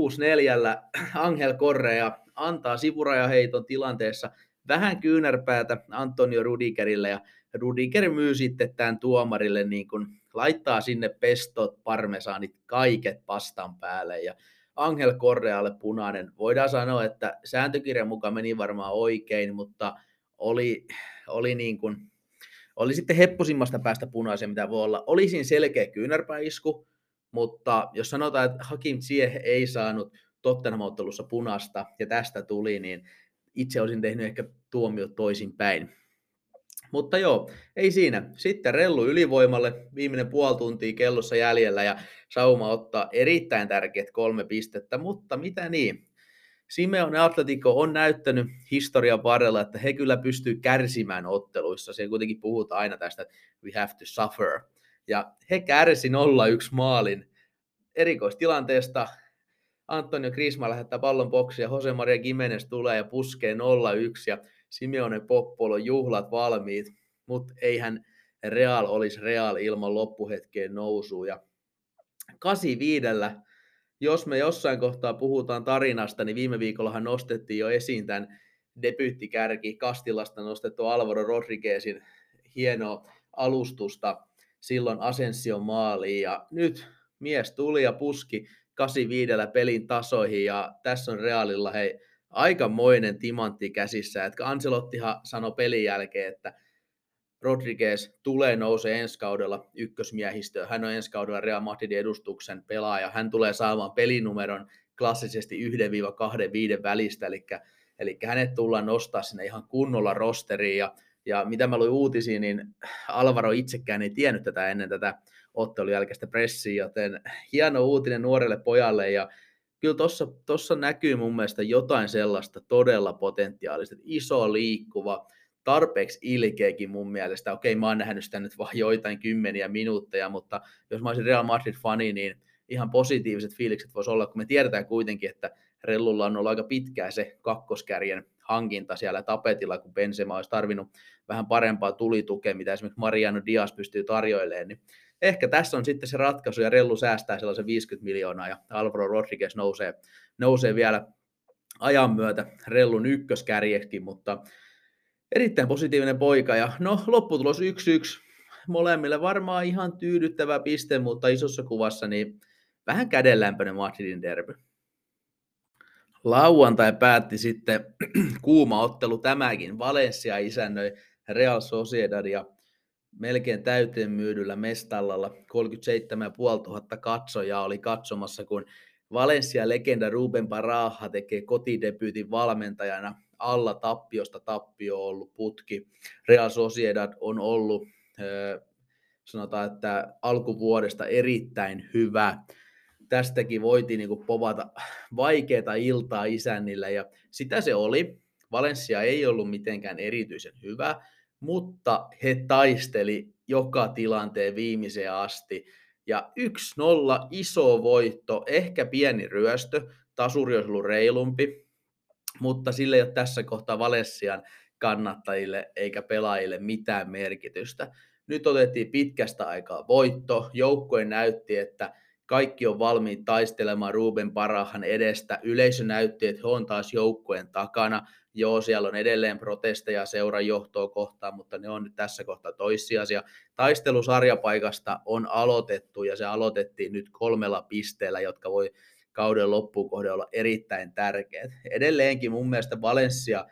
Angel Correa antaa sivurajaheiton tilanteessa vähän kyynärpäätä Antonio Rudigerille ja Rudiger myy sitten tämän tuomarille niin kuin laittaa sinne pestot, parmesaanit, kaiket pastan päälle ja Angel Correalle punainen. Voidaan sanoa, että sääntökirjan mukaan meni varmaan oikein, mutta oli, oli niin kuin, oli sitten hepposimmasta päästä punaisen, mitä voi olla. Oli siinä selkeä kyynärpäisku, mutta jos sanotaan, että Hakim Ziyech ei saanut Tottenham-ottelussa punasta ja tästä tuli, niin itse olisin tehnyt ehkä tuomiot toisinpäin. Mutta joo, ei siinä. Sitten rellu ylivoimalle, viimeinen puoli tuntia kellossa jäljellä ja Sauma ottaa erittäin tärkeät kolme pistettä, mutta mitä niin? Simeone Atletico on näyttänyt historian varrella, että he kyllä pystyy kärsimään otteluissa. Se kuitenkin puhutaan aina tästä, että we have to suffer. Ja he kärsi 0-1 maalin erikoistilanteesta. Antonio Grisma lähettää pallon boksiin ja Jose Maria Gimenez tulee ja puskee 0-1 ja Simeone Poppolo juhlat valmiit, mutta eihän Real olisi Real ilman loppuhetkeen nousua. Ja 85 jos me jossain kohtaa puhutaan tarinasta, niin viime viikollahan nostettiin jo esiin tämän debyyttikärki Kastilasta nostettu Alvaro Rodriguezin hieno alustusta silloin Asension maaliin. Ja nyt mies tuli ja puski 85 pelin tasoihin ja tässä on Realilla hei aikamoinen timantti käsissä. Että Ancelottihan sanoi pelin jälkeen, että Rodriguez tulee nousee ensi kaudella ykkösmiehistöön. Hän on ensi kaudella Real Madridin edustuksen pelaaja. Hän tulee saamaan pelinumeron klassisesti 1-2-5 välistä, eli, eli hänet tullaan nostaa sinne ihan kunnolla rosteriin. Ja, ja mitä mä luin uutisia, niin Alvaro itsekään ei tiennyt tätä ennen tätä ottelun jälkeistä pressiä, joten hieno uutinen nuorelle pojalle ja kyllä tuossa näkyy mun mielestä jotain sellaista todella potentiaalista, iso liikkuva, tarpeeksi ilkeäkin mun mielestä. Okei, mä oon nähnyt sitä nyt vain joitain kymmeniä minuutteja, mutta jos mä olisin Real Madrid-fani, niin ihan positiiviset fiilikset voisi olla, kun me tiedetään kuitenkin, että Rellulla on ollut aika pitkään se kakkoskärjen hankinta siellä tapetilla, kun Benzema olisi tarvinnut vähän parempaa tulitukea, mitä esimerkiksi Mariano Diaz pystyy tarjoilemaan, niin ehkä tässä on sitten se ratkaisu, ja Rellu säästää sellaisen 50 miljoonaa, ja Alvaro Rodriguez nousee, nousee vielä ajan myötä Rellun ykköskärjeksi, mutta erittäin positiivinen poika, ja no lopputulos 1-1, molemmille varmaan ihan tyydyttävä piste, mutta isossa kuvassa niin vähän kädenlämpöinen Madridin derby. Lauantai päätti sitten kuuma ottelu tämäkin. Valencia isännöi Real Sociedad ja melkein täyteen myydyllä Mestallalla 37 500 katsojaa oli katsomassa, kun Valencia-legenda Ruben Baraja tekee kotidebyytin valmentajana alla tappiosta tappio ollut putki. Real Sociedad on ollut, sanotaan, että alkuvuodesta erittäin hyvä. Tästäkin voitiin niin povata vaikeita iltaa isännillä ja sitä se oli. Valencia ei ollut mitenkään erityisen hyvä, mutta he taisteli joka tilanteen viimeiseen asti. Ja 1-0 iso voitto, ehkä pieni ryöstö, tasuri olisi ollut reilumpi, mutta sille ei ole tässä kohtaa Valessian kannattajille eikä pelaajille mitään merkitystä. Nyt otettiin pitkästä aikaa voitto, joukkue näytti, että kaikki on valmiit taistelemaan Ruben Parahan edestä. Yleisö näytti, että he on taas joukkueen takana. Joo, siellä on edelleen protesteja seuran johtoa kohtaan, mutta ne on nyt tässä kohtaa toissijaisia. Taistelu sarjapaikasta on aloitettu ja se aloitettiin nyt kolmella pisteellä, jotka voi kauden loppuun kohde olla erittäin tärkeät. Edelleenkin mun mielestä Valencia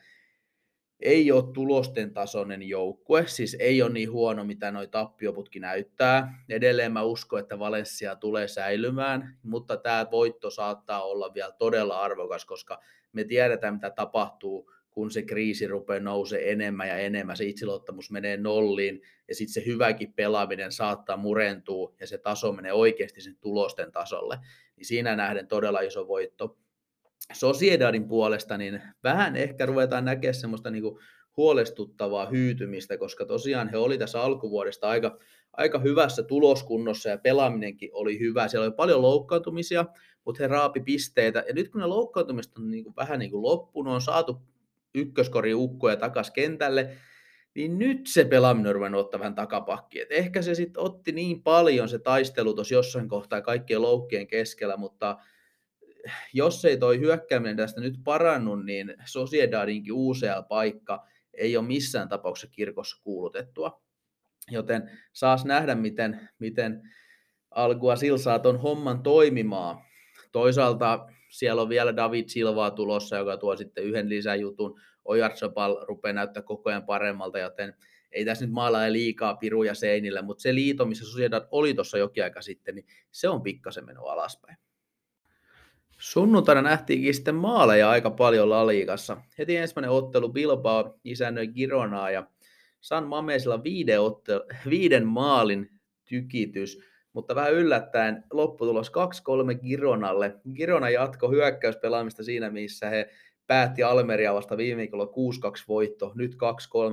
ei ole tulosten tasoinen joukkue, siis ei ole niin huono, mitä noi tappioputki näyttää. Edelleen mä uskon, että Valencia tulee säilymään, mutta tämä voitto saattaa olla vielä todella arvokas, koska me tiedetään, mitä tapahtuu, kun se kriisi rupeaa nousee enemmän ja enemmän, se itseluottamus menee nolliin, ja sitten se hyväkin pelaaminen saattaa murentua, ja se taso menee oikeasti sen tulosten tasolle. Niin siinä nähden todella iso voitto. Sociedadin puolesta, niin vähän ehkä ruvetaan näkemään semmoista niin kuin huolestuttavaa hyytymistä, koska tosiaan he oli tässä alkuvuodesta aika, aika hyvässä tuloskunnossa ja pelaaminenkin oli hyvä. Siellä oli paljon loukkaantumisia, mutta he raapi pisteitä. Ja nyt kun ne loukkaantumiset on niin kuin vähän niin kuin loppunut, on saatu ykköskori ukkoja takaisin kentälle, niin nyt se pelaaminen on ottaa vähän takapakki. Et ehkä se sitten otti niin paljon se taistelu tuossa jossain kohtaa kaikkien loukkien keskellä, mutta jos ei toi hyökkääminen tästä nyt parannut, niin Sociedadinkin uusia paikka ei ole missään tapauksessa kirkossa kuulutettua. Joten saas nähdä, miten, miten Algua saa ton homman toimimaan. Toisaalta siellä on vielä David Silvaa tulossa, joka tuo sitten yhden lisäjutun. Ojarzabal rupeaa näyttää koko ajan paremmalta, joten ei tässä nyt maala liikaa piruja seinille, mutta se liito, missä Sociedad oli tuossa jokin aika sitten, niin se on pikkasen mennyt alaspäin. Sunnuntaina nähtiinkin sitten maaleja aika paljon Laliikassa. Heti ensimmäinen ottelu Bilbao isännöi Gironaa ja San Mamesilla viiden, ottelu, viiden maalin tykitys, mutta vähän yllättäen lopputulos 2-3 Gironalle. Girona jatko hyökkäyspelaamista siinä, missä he päätti Almeria vasta viime viikolla 6-2 voitto, nyt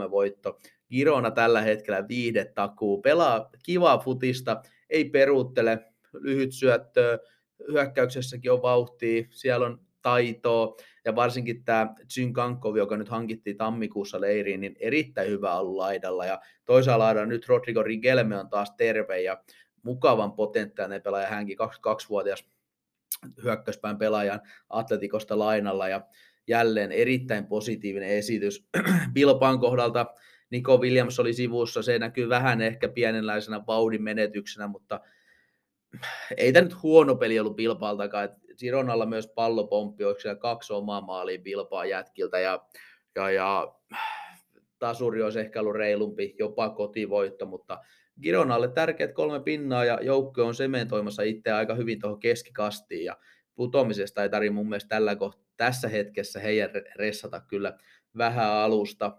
2-3 voitto. Girona tällä hetkellä viihdetakuu, pelaa kivaa futista, ei peruuttele, lyhyt syöttöä, hyökkäyksessäkin on vauhtia, siellä on taitoa, ja varsinkin tämä Zynkangkov, joka nyt hankittiin tammikuussa leiriin, niin erittäin hyvä ollut laidalla, ja toisaalta laidalla nyt Rodrigo Rigelme on taas terve, ja mukavan potentiaalinen pelaaja, hänkin 22-vuotias hyökkäyspään pelaajan Atletikosta lainalla, ja jälleen erittäin positiivinen esitys. Bilbaan kohdalta Nico Williams oli sivussa, se näkyy vähän ehkä pienenlaisena vauhdin menetyksenä, mutta ei tämä nyt huono peli ollut Bilbaaltakaan, että Gironalla myös pallopomppi, onko siellä kaksi omaa maalia Bilbaan jätkiltä ja, ja, ja tasuri olisi ehkä ollut reilumpi, jopa kotivoitto, mutta Gironalle tärkeät kolme pinnaa ja joukko on sementoimassa itse aika hyvin tuohon keskikastiin ja putomisesta ei tarvitse mun mielestä tällä koht- tässä hetkessä heidän ressata kyllä vähän alusta.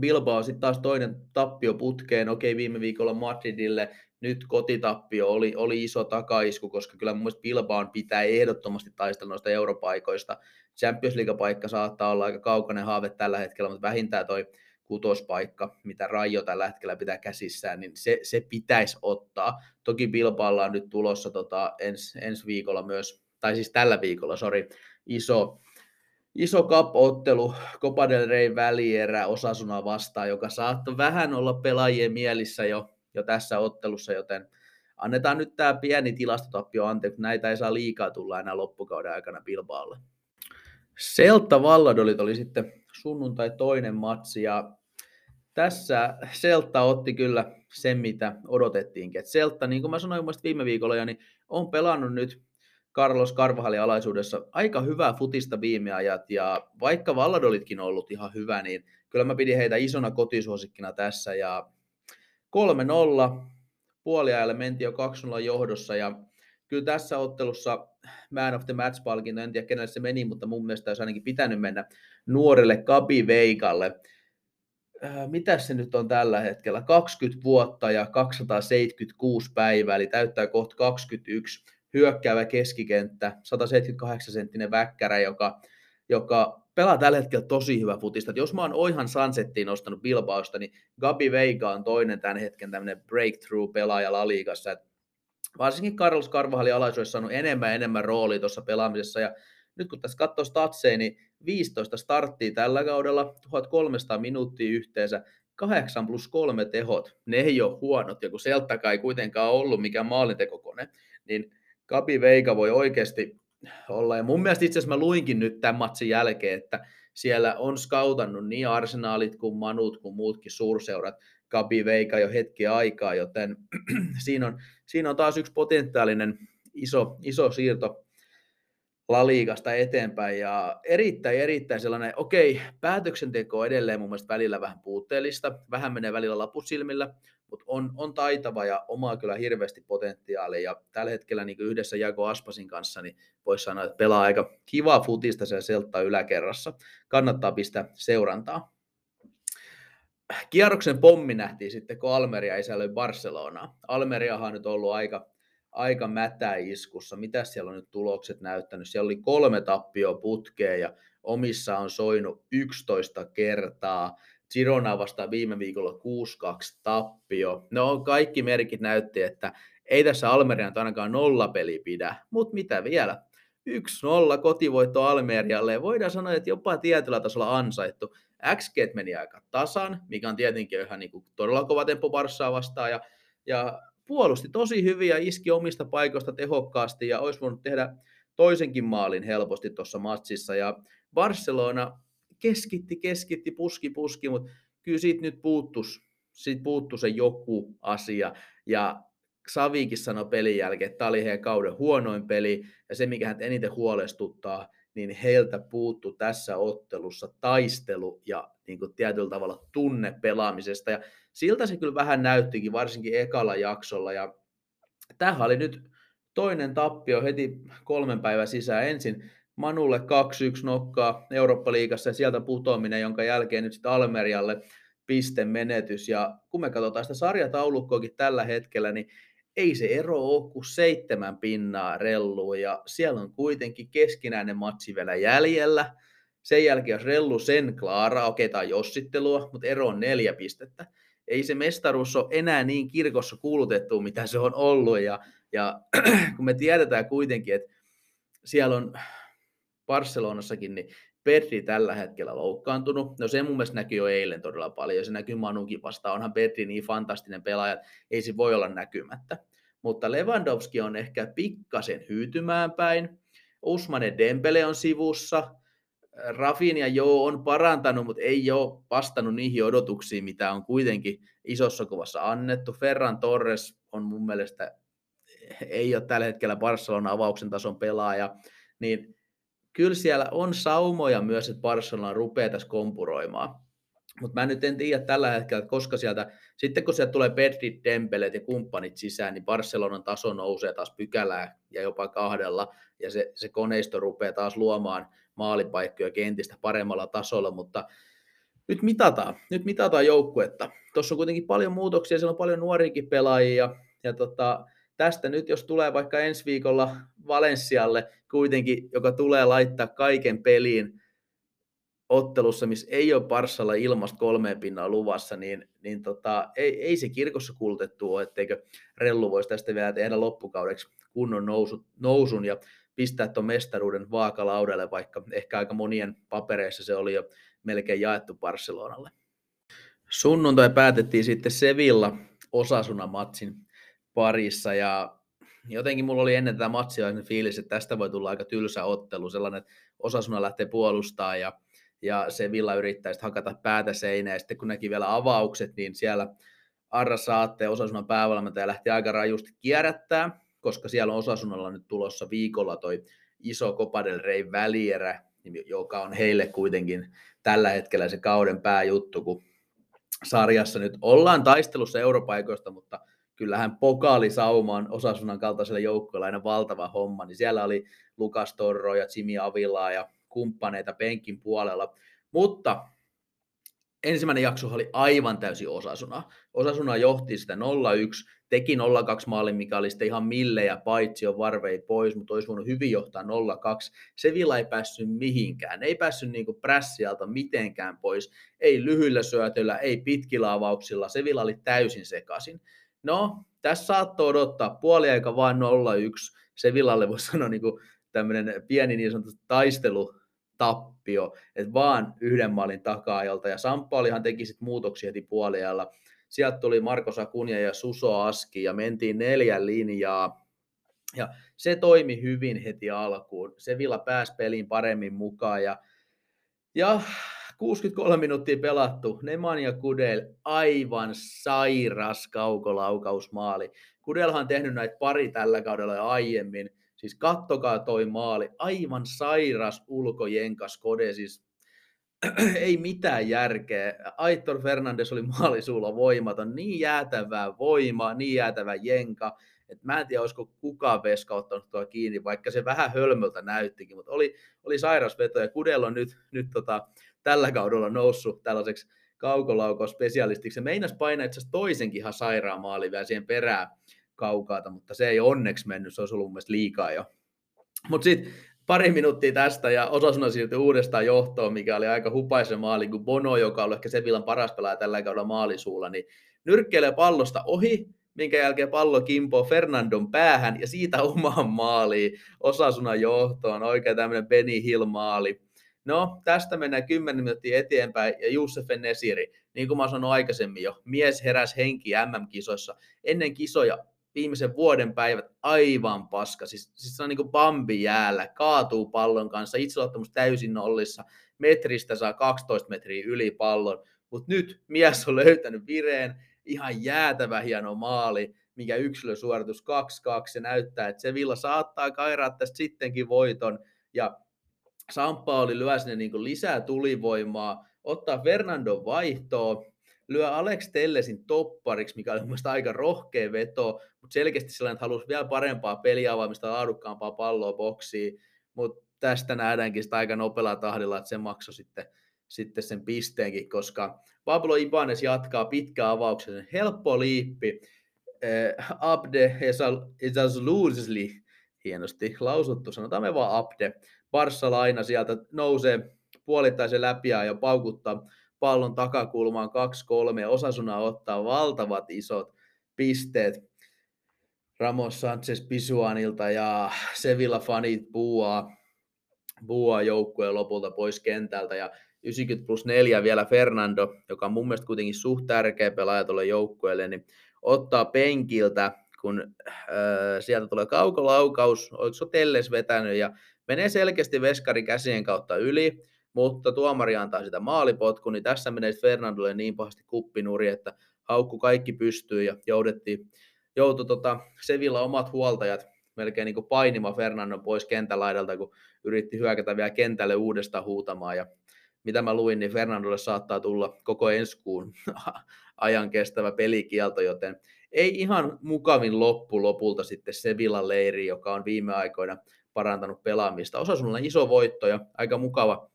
Bilbao sitten taas toinen tappio putkeen, okei viime viikolla Madridille, nyt kotitappio oli, oli iso takaisku, koska kyllä mun mielestä Bilbaan pitää ehdottomasti taistella noista europaikoista. Champions League-paikka saattaa olla aika kaukainen haave tällä hetkellä, mutta vähintään toi kutospaikka, mitä Rajo tällä hetkellä pitää käsissään, niin se, se pitäisi ottaa. Toki Bilbaalla on nyt tulossa tota, ens, ensi viikolla myös, tai siis tällä viikolla, sorry, iso, iso cup-ottelu Copa del Rey välierä Osasuna vastaan, joka saattoi vähän olla pelaajien mielissä jo jo tässä ottelussa, joten annetaan nyt tämä pieni tilastotappio anteeksi, näitä ei saa liikaa tulla enää loppukauden aikana Bilbaalle. Selta Valladolit oli sitten sunnuntai toinen matsi ja tässä Selta otti kyllä sen, mitä odotettiinkin. Et Selta, niin kuin mä sanoin mun viime viikolla, niin on pelannut nyt Carlos Carvajalin alaisuudessa aika hyvää futista viime ajat, ja vaikka Valladolitkin on ollut ihan hyvä, niin kyllä mä pidin heitä isona kotisuosikkina tässä, ja 3-0, puoliajalle mentiin jo 2-0 johdossa ja kyllä tässä ottelussa Man of the Match-palkinto, en tiedä kenelle se meni, mutta mun mielestä olisi ainakin pitänyt mennä nuorelle Kabi Veikalle. Äh, mitä se nyt on tällä hetkellä? 20 vuotta ja 276 päivää, eli täyttää kohta 21 hyökkäävä keskikenttä, 178 senttinen väkkärä, joka, joka pelaa tällä hetkellä tosi hyvä futista. Et jos mä oon Oihan Sunsettiin nostanut Bilbaosta, niin Gabi Veiga on toinen tämän hetken tämmöinen breakthrough-pelaaja La Ligassa. Et varsinkin Carlos Carvajal alaisuudessa saanut enemmän ja enemmän roolia tuossa pelaamisessa. Ja nyt kun tässä katsoo statseja, niin 15 starttia tällä kaudella, 1300 minuuttia yhteensä, 8 plus 3 tehot, ne ei ole huonot, ja kun Selttakaan ei kuitenkaan ollut mikään maalintekokone, niin Gabi Veiga voi oikeasti olla. Ja mun mielestä itse asiassa mä luinkin nyt tämän matsin jälkeen, että siellä on skautannut niin arsenaalit kuin manut kuin muutkin suurseurat Gabi Veika jo hetki aikaa, joten siinä, on, siinä on taas yksi potentiaalinen iso, iso siirto La Ligasta eteenpäin ja erittäin, erittäin sellainen, okei, päätöksenteko on edelleen mun mielestä välillä vähän puutteellista, vähän menee välillä lapusilmillä, mutta on, on taitava ja omaa kyllä hirveästi potentiaalia ja tällä hetkellä niin yhdessä Jako Aspasin kanssa niin voisi sanoa, että pelaa aika kivaa futista se Seltta yläkerrassa. Kannattaa pistää seurantaa. Kierroksen pommi nähtiin sitten, kun Almeria isällöi Barcelonaa. Almeriahan on nyt ollut aika, aika mätä iskussa. Mitä siellä on nyt tulokset näyttänyt? Siellä oli kolme tappio putkea ja omissa on soinut 11 kertaa. Girona vastaan viime viikolla 6-2 tappio. No kaikki merkit näytti, että ei tässä Almerian ainakaan nolla peli pidä, mutta mitä vielä? 1-0 kotivoitto Almerialle. Voidaan sanoa, että jopa tietyllä tasolla ansaittu. XG meni aika tasan, mikä on tietenkin ihan niin kuin todella kova tempo Barssaa vastaan. Ja, ja puolusti tosi hyvin ja iski omista paikoista tehokkaasti ja olisi voinut tehdä toisenkin maalin helposti tuossa matsissa. Ja Barcelona keskitti, keskitti, puski, puski, mutta kyllä siitä nyt puuttus, siitä puuttu se joku asia. Ja Savikin sanoi pelin jälkeen, että tämä oli heidän kauden huonoin peli, ja se, mikä hän eniten huolestuttaa, niin heiltä puuttu tässä ottelussa taistelu ja niin kuin tietyllä tavalla tunne pelaamisesta. Ja siltä se kyllä vähän näyttikin, varsinkin ekalla jaksolla. Ja tämähän oli nyt toinen tappio heti kolmen päivän sisään. Ensin Manulle 2-1 nokkaa Eurooppa-liigassa ja sieltä putoaminen, jonka jälkeen nyt sitten Almerialle pistemenetys. Ja kun me katsotaan sitä sarjataulukkoakin tällä hetkellä, niin ei se ero ole kuin seitsemän pinnaa relluun ja siellä on kuitenkin keskinäinen matsi vielä jäljellä. Sen jälkeen jos rellu sen klaara, okei tämä on jossittelua, mutta ero on neljä pistettä. Ei se mestaruus ole enää niin kirkossa kuulutettu, mitä se on ollut ja, ja kun me tiedetään kuitenkin, että siellä on Barcelonassakin, niin Petri tällä hetkellä loukkaantunut. No se mun mielestä näkyy jo eilen todella paljon, se näkyy Manukin vastaan. Onhan Petri niin fantastinen pelaaja, ei se voi olla näkymättä. Mutta Lewandowski on ehkä pikkasen hyytymään päin. Usmane Dembele on sivussa. Rafinha joo on parantanut, mutta ei ole vastannut niihin odotuksiin, mitä on kuitenkin isossa kuvassa annettu. Ferran Torres on mun mielestä ei ole tällä hetkellä Barcelona avauksen tason pelaaja, niin kyllä siellä on saumoja myös, että Barcelona rupeaa tässä kompuroimaan. Mutta mä nyt en tiedä tällä hetkellä, että koska sieltä, sitten kun sieltä tulee Pedri, Dembelet ja kumppanit sisään, niin Barcelonan taso nousee taas pykälää ja jopa kahdella, ja se, se koneisto rupeaa taas luomaan maalipaikkoja kentistä paremmalla tasolla, mutta nyt mitataan, nyt mitataan joukkuetta. Tuossa on kuitenkin paljon muutoksia, siellä on paljon nuoriakin pelaajia, ja tota, tästä nyt, jos tulee vaikka ensi viikolla Valenssialle kuitenkin, joka tulee laittaa kaiken peliin ottelussa, missä ei ole Parsalla ilmasta kolmeen pinnaa luvassa, niin, niin tota, ei, ei, se kirkossa kuulutettu ole, etteikö Rellu voisi tästä vielä tehdä loppukaudeksi kunnon nousu, nousun ja pistää tuon mestaruuden vaakalaudalle, vaikka ehkä aika monien papereissa se oli jo melkein jaettu Barcelonalle. Sunnuntai päätettiin sitten Sevilla Osasuna matsin parissa ja jotenkin mulla oli ennen tätä matsia sellainen fiilis, että tästä voi tulla aika tylsä ottelu, sellainen, että osasuna lähtee puolustaa ja, ja se Villa yrittää sitten hakata päätä seinään ja sitten kun näki vielä avaukset, niin siellä Arra Saatte, Osasunan päävalmentaja, lähti aika rajusti kierrättää, koska siellä on Osasunalla nyt tulossa viikolla toi iso Copa del Rey välierä, joka on heille kuitenkin tällä hetkellä se kauden pääjuttu, kun sarjassa nyt ollaan taistelussa europaikoista, mutta kyllähän pokaalisauma on Osasunan kaltaiselle joukkueelle aina valtava homma, niin siellä oli Lukas Torro ja Jimmy Avilaa ja kumppaneita penkin puolella, mutta ensimmäinen jakso oli aivan täysin Osasuna. Osasuna johti sitä 0-1, teki 0-2 maalin, mikä oli sitten ihan millejä, paitsi on varvei pois, mutta olisi voinut hyvin johtaa 0-2. Sevilla ei päässyt mihinkään, ei päässyt niinku prässialta mitenkään pois, ei lyhyillä syötöillä, ei pitkillä avauksilla, Sevilla oli täysin sekaisin. No, tässä saattoi odottaa puoliaika vain 0-1. Sevillalle voisi sanoa niin tämmöinen pieni niin sanottu taistelutappio, että vaan yhden maalin taka-ajalta. Ja Samppaalihan teki sitten muutoksia heti puoliajalla. Sieltä tuli Marko Sakunia ja Suso Aski ja mentiin neljän linjaa. Ja se toimi hyvin heti alkuun. Sevilla pääsi peliin paremmin mukaan ja, ja 63 minuuttia pelattu. Nemanja Kudel, aivan sairas kaukolaukausmaali. Kudelhan on tehnyt näitä pari tällä kaudella aiemmin. Siis kattokaa toi maali, aivan sairas ulkojenkas kode, siis ei mitään järkeä. Aitor Fernandes oli maalisuulla voimaton, niin jäätävää voimaa, niin jäätävä jenka, että mä en tiedä, olisiko kukaan veska ottanut tuo kiinni, vaikka se vähän hölmöltä näyttikin, mutta oli, oli sairas veto, ja Kudel on nyt, nyt tota, tällä kaudella noussut tällaiseksi kaukolaukos-spesialistiksi. Se meinas painaa itse toisenkin ihan sairaan maali vielä siihen perään kaukaata, mutta se ei onneksi mennyt, se olisi ollut mun liikaa jo. Mutta sitten pari minuuttia tästä ja Osasuna siirtyi uudestaan johtoon, mikä oli aika hupaisen maali, kun Bono, joka oli ehkä Sevillan paras pelaaja tällä kaudella maalisuulla, niin nyrkkeilee pallosta ohi, minkä jälkeen pallo kimpoo Fernandon päähän ja siitä omaan maaliin Osasuna johtoon, oikein tämmöinen Benny Hill-maali. No, tästä mennään 10 minuuttia eteenpäin ja Jussef Nesiri, niin kuin mä sanoin aikaisemmin jo, mies heräs henki MM-kisoissa. Ennen kisoja viimeisen vuoden päivät aivan paska. Siis, siis se on niin kuin Bambi jäällä, kaatuu pallon kanssa, itseluottamus täysin nollissa, metristä saa 12 metriä yli pallon, mutta nyt mies on löytänyt vireen, ihan jäätävä hieno maali, mikä yksilösuoritus 2-2, se näyttää, että se Villa saattaa kairaa tästä sittenkin voiton, ja Sampa oli lyö sinne niin lisää tulivoimaa, ottaa Fernando vaihtoa, lyö Alex Tellesin toppariksi, mikä oli mun mielestä aika rohkea veto, mutta selkeästi sellainen, että halusi vielä parempaa peliavaamista, laadukkaampaa palloa boksiin, mutta tästä nähdäänkin sitä aika nopealla tahdilla, että se maksoi sitten, sitten sen pisteenkin, koska Pablo Ibanez jatkaa pitkää avauksen, helppo liippi, eh, Abde Ezazluzli, hienosti lausuttu, sanotaan me vaan Abde, Barssa laina sieltä nousee puolittaisen läpi ja paukuttaa pallon takakulmaan 2-3. Osasuna ottaa valtavat isot pisteet. Ramos Sanchez Pisuanilta ja Sevilla fanit buuaa, joukkueen lopulta pois kentältä. Ja 90 plus 4 vielä Fernando, joka on mun mielestä kuitenkin suht tärkeä pelaaja tuolle joukkueelle, niin ottaa penkiltä, kun äh, sieltä tulee kaukolaukaus, oliko se Telles vetänyt? Ja menee selkeästi veskari käsien kautta yli, mutta tuomari antaa sitä maalipotku, niin tässä menee Fernandolle niin pahasti kuppinuri, että haukku kaikki pystyy ja joudettiin, joutui tota Sevilla omat huoltajat melkein niin painima Fernandon pois kentälaidalta, kun yritti hyökätä vielä kentälle uudestaan huutamaan. Ja mitä mä luin, niin Fernandolle saattaa tulla koko ensi kuun ajan kestävä pelikielto, joten ei ihan mukavin loppu lopulta sitten Sevilla leiri, joka on viime aikoina parantanut pelaamista. Osa sulla iso voitto ja aika mukava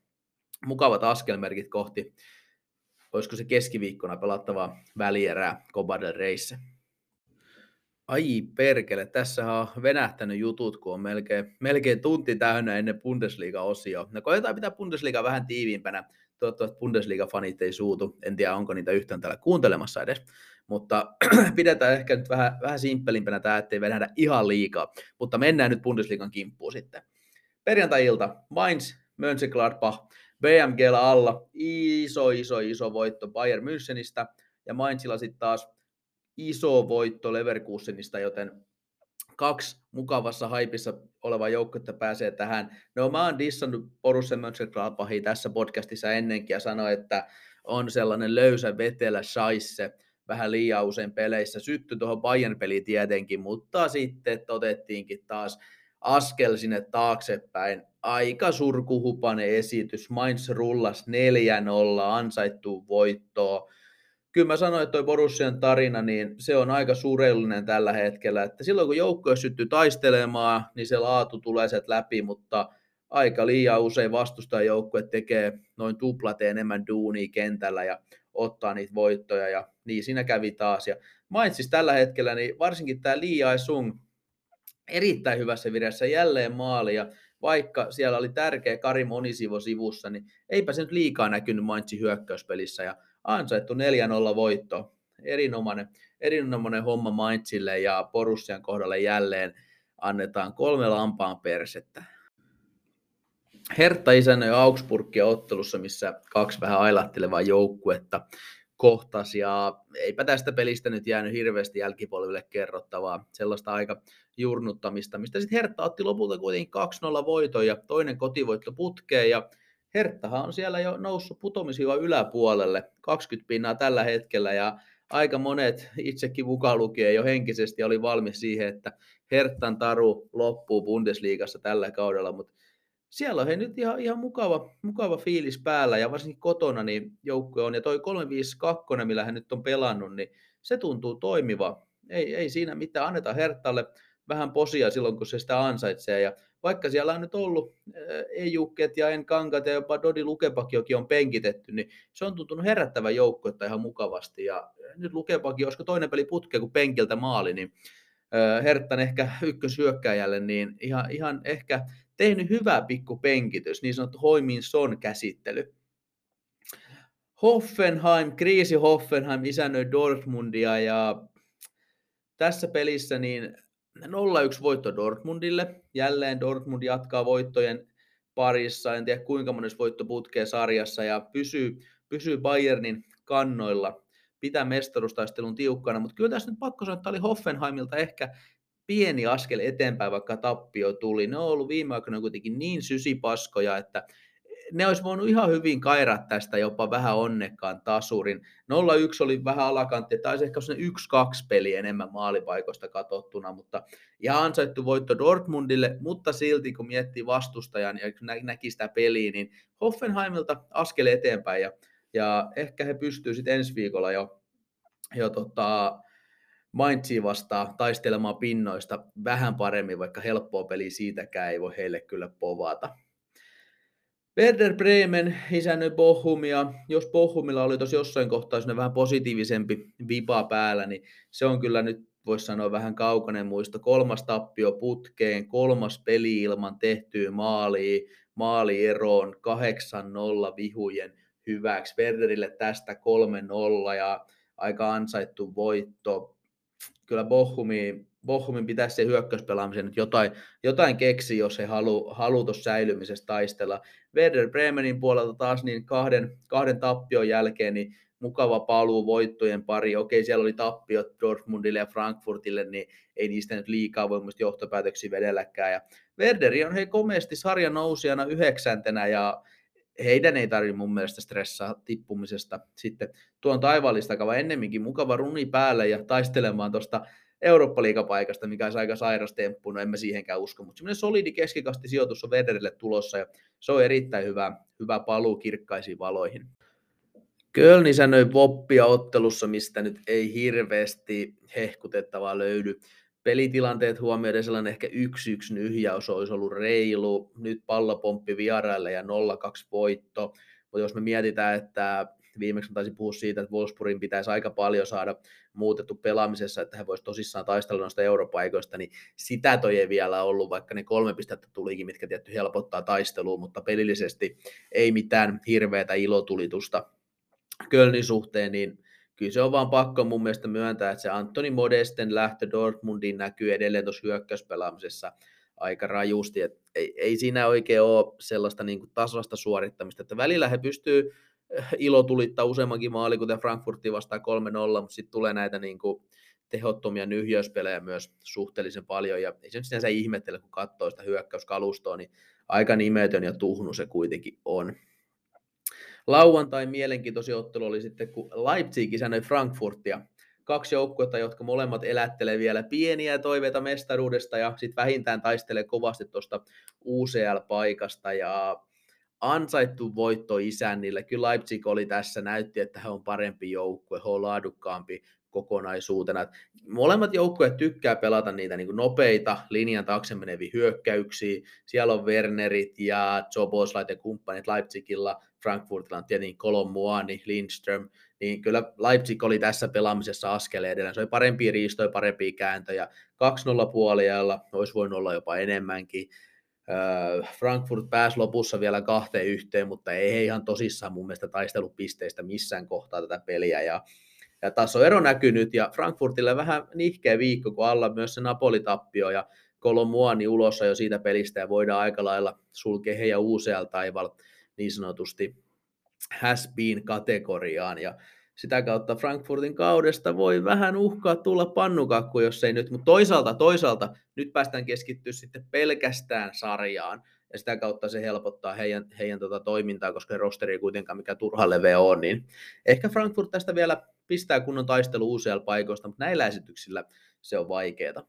mukavat askelmerkit kohti, olisiko se keskiviikkona pelattavaa välierää Copa del Reissä. Ai perkele, tässä on venähtänyt jutut, kun on melkein, melkein tunti täynnä ennen Bundesliga-osio. No koetaan pitää Bundesliga vähän tiiviimpänä. Toivottavasti Bundesliga-fanit ei suutu. En tiedä, onko niitä yhtään täällä kuuntelemassa edes. Mutta pidetään ehkä nyt vähän, vähän simppelimpänä tämä, ettei venähdä ihan liikaa. Mutta mennään nyt Bundesligan kimppuun sitten. Perjantai-ilta, Mainz, Mönchengladbach, BMGllä alla iso, iso, iso voitto Bayern Münchenistä ja Mainzilla sitten taas iso voitto Leverkusenista, joten kaksi mukavassa haipissa oleva joukkuetta pääsee tähän. No mä oon dissannut Borussia Mönchengladbachia tässä podcastissa ennenkin ja sanoin, että on sellainen löysä vetelä shaisse vähän liian usein peleissä. Sytty tuohon Bayern-peliin tietenkin, mutta sitten otettiinkin taas askel sinne taaksepäin. Aika surkuhupainen esitys. Mainz rullas 4-0, ansaittuu voittoa. Kyllä mä sanoin, että toi Borussian tarina, niin se on aika sureellinen tällä hetkellä. Että silloin kun joukkoja syttyy taistelemaan, niin se laatu tulee sieltä läpi, mutta aika liian usein vastustajajoukkue tekee noin tuplat enemmän duunia kentällä ja ottaa niitä voittoja ja niin siinä kävi taas. Ja Mainzis tällä hetkellä, niin varsinkin tämä Li Sung, erittäin hyvässä vireessä jälleen maali ja vaikka siellä oli tärkeä Kari Monisivo sivussa, niin eipä se nyt liikaa näkynyt Mainzin hyökkäyspelissä ja ansaittu 4-0 voitto. Erinomainen, erinomainen homma Mainzille ja Borussian kohdalle jälleen annetaan kolme lampaan persettä. Hertta isännöi Augsburgia ottelussa, missä kaksi vähän ailattelevaa joukkuetta kohtasi ja eipä tästä pelistä nyt jäänyt hirveästi jälkipolville kerrottavaa, sellaista aika jurnuttamista, mistä sitten Hertta otti lopulta kuitenkin 2-0 voiton ja toinen kotivoitto putkeen ja Herttahan on siellä jo noussut putomisiva yläpuolelle, 20 pinnaa tällä hetkellä ja aika monet itsekin mukaan lukien jo henkisesti oli valmis siihen, että Herttan taru loppuu Bundesliigassa tällä kaudella, mutta siellä on he nyt ihan, ihan mukava, mukava fiilis päällä ja varsinkin kotona niin joukkue on. Ja toi 352, millä hän nyt on pelannut, niin se tuntuu toimiva. Ei, ei siinä mitään, annetaan Herttalle vähän posia silloin, kun se sitä ansaitsee. Ja vaikka siellä on nyt ollut Ejukket ja Enkankat ja jopa Dodi Lukepakiokin on penkitetty, niin se on tuntunut herättävän joukkuetta ihan mukavasti. Ja nyt Lukepaki, olisiko toinen peli putke kuin penkiltä maali, niin Herttan ehkä ykkösyökkäjälle, niin ihan, ihan ehkä tehnyt hyvä pikku penkitys, niin sanottu Hoimin Son käsittely. Hoffenheim, kriisi Hoffenheim isännöi Dortmundia ja tässä pelissä niin 0-1 voitto Dortmundille. Jälleen Dortmund jatkaa voittojen parissa. En tiedä kuinka monessa voitto putkee sarjassa ja pysyy, pysyy Bayernin kannoilla. Pitää mestaruustaistelun tiukkana, mutta kyllä tässä nyt pakko sanoa, että oli Hoffenheimilta ehkä pieni askel eteenpäin, vaikka tappio tuli. Ne on ollut viime aikoina kuitenkin niin sysipaskoja, että ne olisi voinut ihan hyvin kairaa tästä jopa vähän onnekkaan tasurin. 0-1 oli vähän alakantti, taisi ehkä se 1-2 peli enemmän maalipaikoista katsottuna, mutta ihan ansaittu voitto Dortmundille, mutta silti kun miettii vastustajan ja näki sitä peliä, niin Hoffenheimilta askel eteenpäin ja, ja ehkä he pystyvät sitten ensi viikolla jo, jo tota, Mainzia vastaan taistelemaan pinnoista vähän paremmin, vaikka helppoa peli siitäkään ei voi heille kyllä povata. Werder Bremen isännöi Bohumia. Jos Bohumilla oli tosi jossain kohtaa vähän positiivisempi vipa päällä, niin se on kyllä nyt voisi sanoa vähän kaukainen muista. Kolmas tappio putkeen, kolmas peli ilman tehtyä maalia, maalieroon 8-0 vihujen hyväksi. Werderille tästä 3-0 ja aika ansaittu voitto kyllä Bohumiin, Bohumin pitäisi se hyökkäyspelaamisen nyt jotain, jotain keksi, jos he halu, halu tuossa säilymisessä taistella. Werder Bremenin puolelta taas niin kahden, kahden tappion jälkeen niin mukava paluu voittojen pari. Okei, siellä oli tappiot Dortmundille ja Frankfurtille, niin ei niistä nyt liikaa voi johtopäätöksiä vedelläkään. Ja Werderi on hei komeasti sarjan nousijana yhdeksäntenä ja heidän ei tarvitse mun mielestä stressaa tippumisesta. Sitten tuon taivaallista vaan ennemminkin mukava runi päälle ja taistelemaan tuosta Eurooppa-liigapaikasta, mikä olisi aika sairas temppu, no en mä siihenkään usko, mutta semmoinen solidi keskikasti sijoitus on Wederille tulossa ja se on erittäin hyvä, hyvä paluu kirkkaisiin valoihin. Köln isännöi Voppia ottelussa, mistä nyt ei hirveästi hehkutettavaa löydy pelitilanteet huomioiden sellainen ehkä yksi yksi nyhjäys olisi ollut reilu, nyt pallopomppi vieraille ja 0-2 voitto, mutta jos me mietitään, että viimeksi taisin puhua siitä, että Wolfsburgin pitäisi aika paljon saada muutettu pelaamisessa, että he voisivat tosissaan taistella noista europaikoista, niin sitä toi ei vielä ollut, vaikka ne kolme pistettä tulikin, mitkä tietty helpottaa taistelua, mutta pelillisesti ei mitään hirveätä ilotulitusta Kölnin suhteen, niin kyllä se on vaan pakko mun mielestä myöntää, että se Antoni Modesten lähtö Dortmundiin näkyy edelleen tuossa hyökkäyspelaamisessa aika rajusti, että ei, ei siinä oikein ole sellaista niin tasasta suorittamista, että välillä he pystyy eh, ilo tulittaa useammankin maali, kuten Frankfurtti vastaan 3-0, mutta sitten tulee näitä niin kuin tehottomia nyhjäyspelejä myös suhteellisen paljon, ja ei se nyt sinänsä ihmettele, kun katsoo sitä hyökkäyskalustoa, niin aika nimetön ja tuhnu se kuitenkin on. Lauantai mielenkiintoinen ottelu oli sitten, kun Leipzig isännöi Frankfurtia. Kaksi joukkuetta, jotka molemmat elättelee vielä pieniä toiveita mestaruudesta ja sitten vähintään taistelee kovasti tuosta UCL-paikasta ja ansaittu voitto isännille. Kyllä Leipzig oli tässä, näytti, että he on parempi joukkue, he on laadukkaampi kokonaisuutena. Molemmat joukkueet tykkää pelata niitä niin nopeita linjan taakse meneviä hyökkäyksiä. Siellä on Wernerit ja Zoboslait ja kumppanit Leipzigilla. Frankfurtilla on tietenkin Kolommuani, Lindström, niin kyllä Leipzig oli tässä pelaamisessa askeleen edellä. Se oli parempia riistoja, parempia kääntöjä. 2-0 puoliajalla olisi voinut olla jopa enemmänkin. Frankfurt pääsi lopussa vielä kahteen yhteen, mutta ei ihan tosissaan mun mielestä taistelupisteistä missään kohtaa tätä peliä. Ja ja tasoero näkyy nyt, ja Frankfurtille vähän nihkeä viikko, kun alla myös se Napoli-tappio, ja Kolomuani ulossa jo siitä pelistä, ja voidaan aika lailla sulkea heidän UCL taival niin sanotusti has been kategoriaan, ja sitä kautta Frankfurtin kaudesta voi vähän uhkaa tulla pannukakku, jos ei nyt, mutta toisaalta, toisaalta nyt päästään keskittyä sitten pelkästään sarjaan, ja sitä kautta se helpottaa heidän, heidän tota toimintaa, koska rosteri ei kuitenkaan mikä turha leveä on, niin ehkä Frankfurt tästä vielä pistää kunnon taistelu uusia paikoista, mutta näillä esityksillä se on vaikeaa.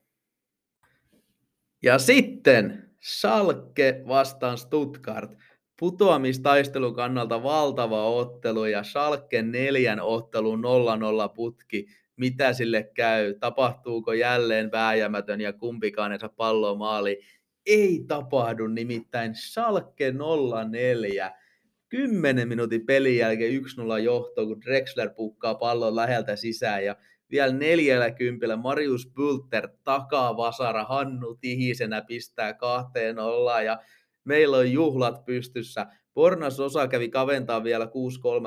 Ja sitten Schalke vastaan Stuttgart. Putoamistaistelun kannalta valtava ottelu ja Schalke neljän ottelun 0-0 putki. Mitä sille käy? Tapahtuuko jälleen vääjämätön ja kumpikaan ei saa palloa maali? Ei tapahdu, nimittäin Schalke 04 10 minuutin pelin jälkeen 1-0 johtoon, kun Drexler pukkaa pallon läheltä sisään ja vielä neljällä kympillä Marius Bulter takaa vasara, Hannu Tihisenä pistää kahteen ollaan ja meillä on juhlat pystyssä. Pornas osa kävi kaventaa vielä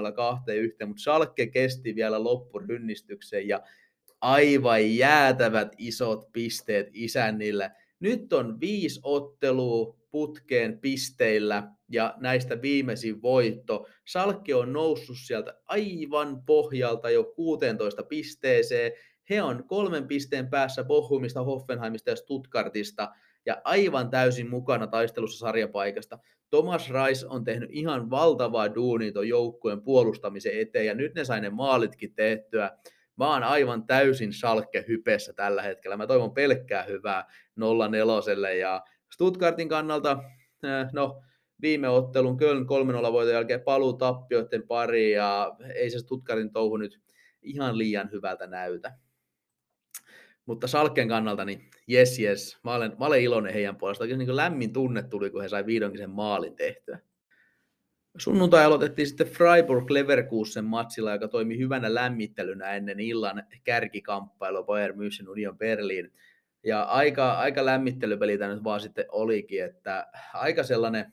6-3 kahteen yhteen, mutta Schalke kesti vielä loppurynnistyksen ja aivan jäätävät isot pisteet isännille. Nyt on viisi ottelua putkeen pisteillä ja näistä viimeisin voitto. Salkki on noussut sieltä aivan pohjalta jo 16 pisteeseen. He on kolmen pisteen päässä Bochumista, Hoffenheimista ja Stuttgartista ja aivan täysin mukana taistelussa sarjapaikasta. Thomas Rice on tehnyt ihan valtavaa duunia tuon joukkueen puolustamisen eteen ja nyt ne sai ne maalitkin tehtyä. Mä oon aivan täysin salkke hypessä tällä hetkellä. Mä toivon pelkkää hyvää 0-4 ja Stuttgartin kannalta, eh, no viime ottelun Köln 3-0 voiton jälkeen paluu tappioiden pari ja ei se Stuttgartin touhu nyt ihan liian hyvältä näytä. Mutta Salken kannalta, niin jes jes, mä olen, mä olen iloinen heidän puolestaan. Oikein niin lämmin tunne tuli, kun he sai vihdoinkin sen maalin tehtyä. Sunnuntai aloitettiin sitten Freiburg Leverkusen matsilla, joka toimi hyvänä lämmittelynä ennen illan kärkikamppailua Bayern München Union Berlin. Ja aika, aika lämmittelypeli tämä nyt vaan sitten olikin, että aika sellainen,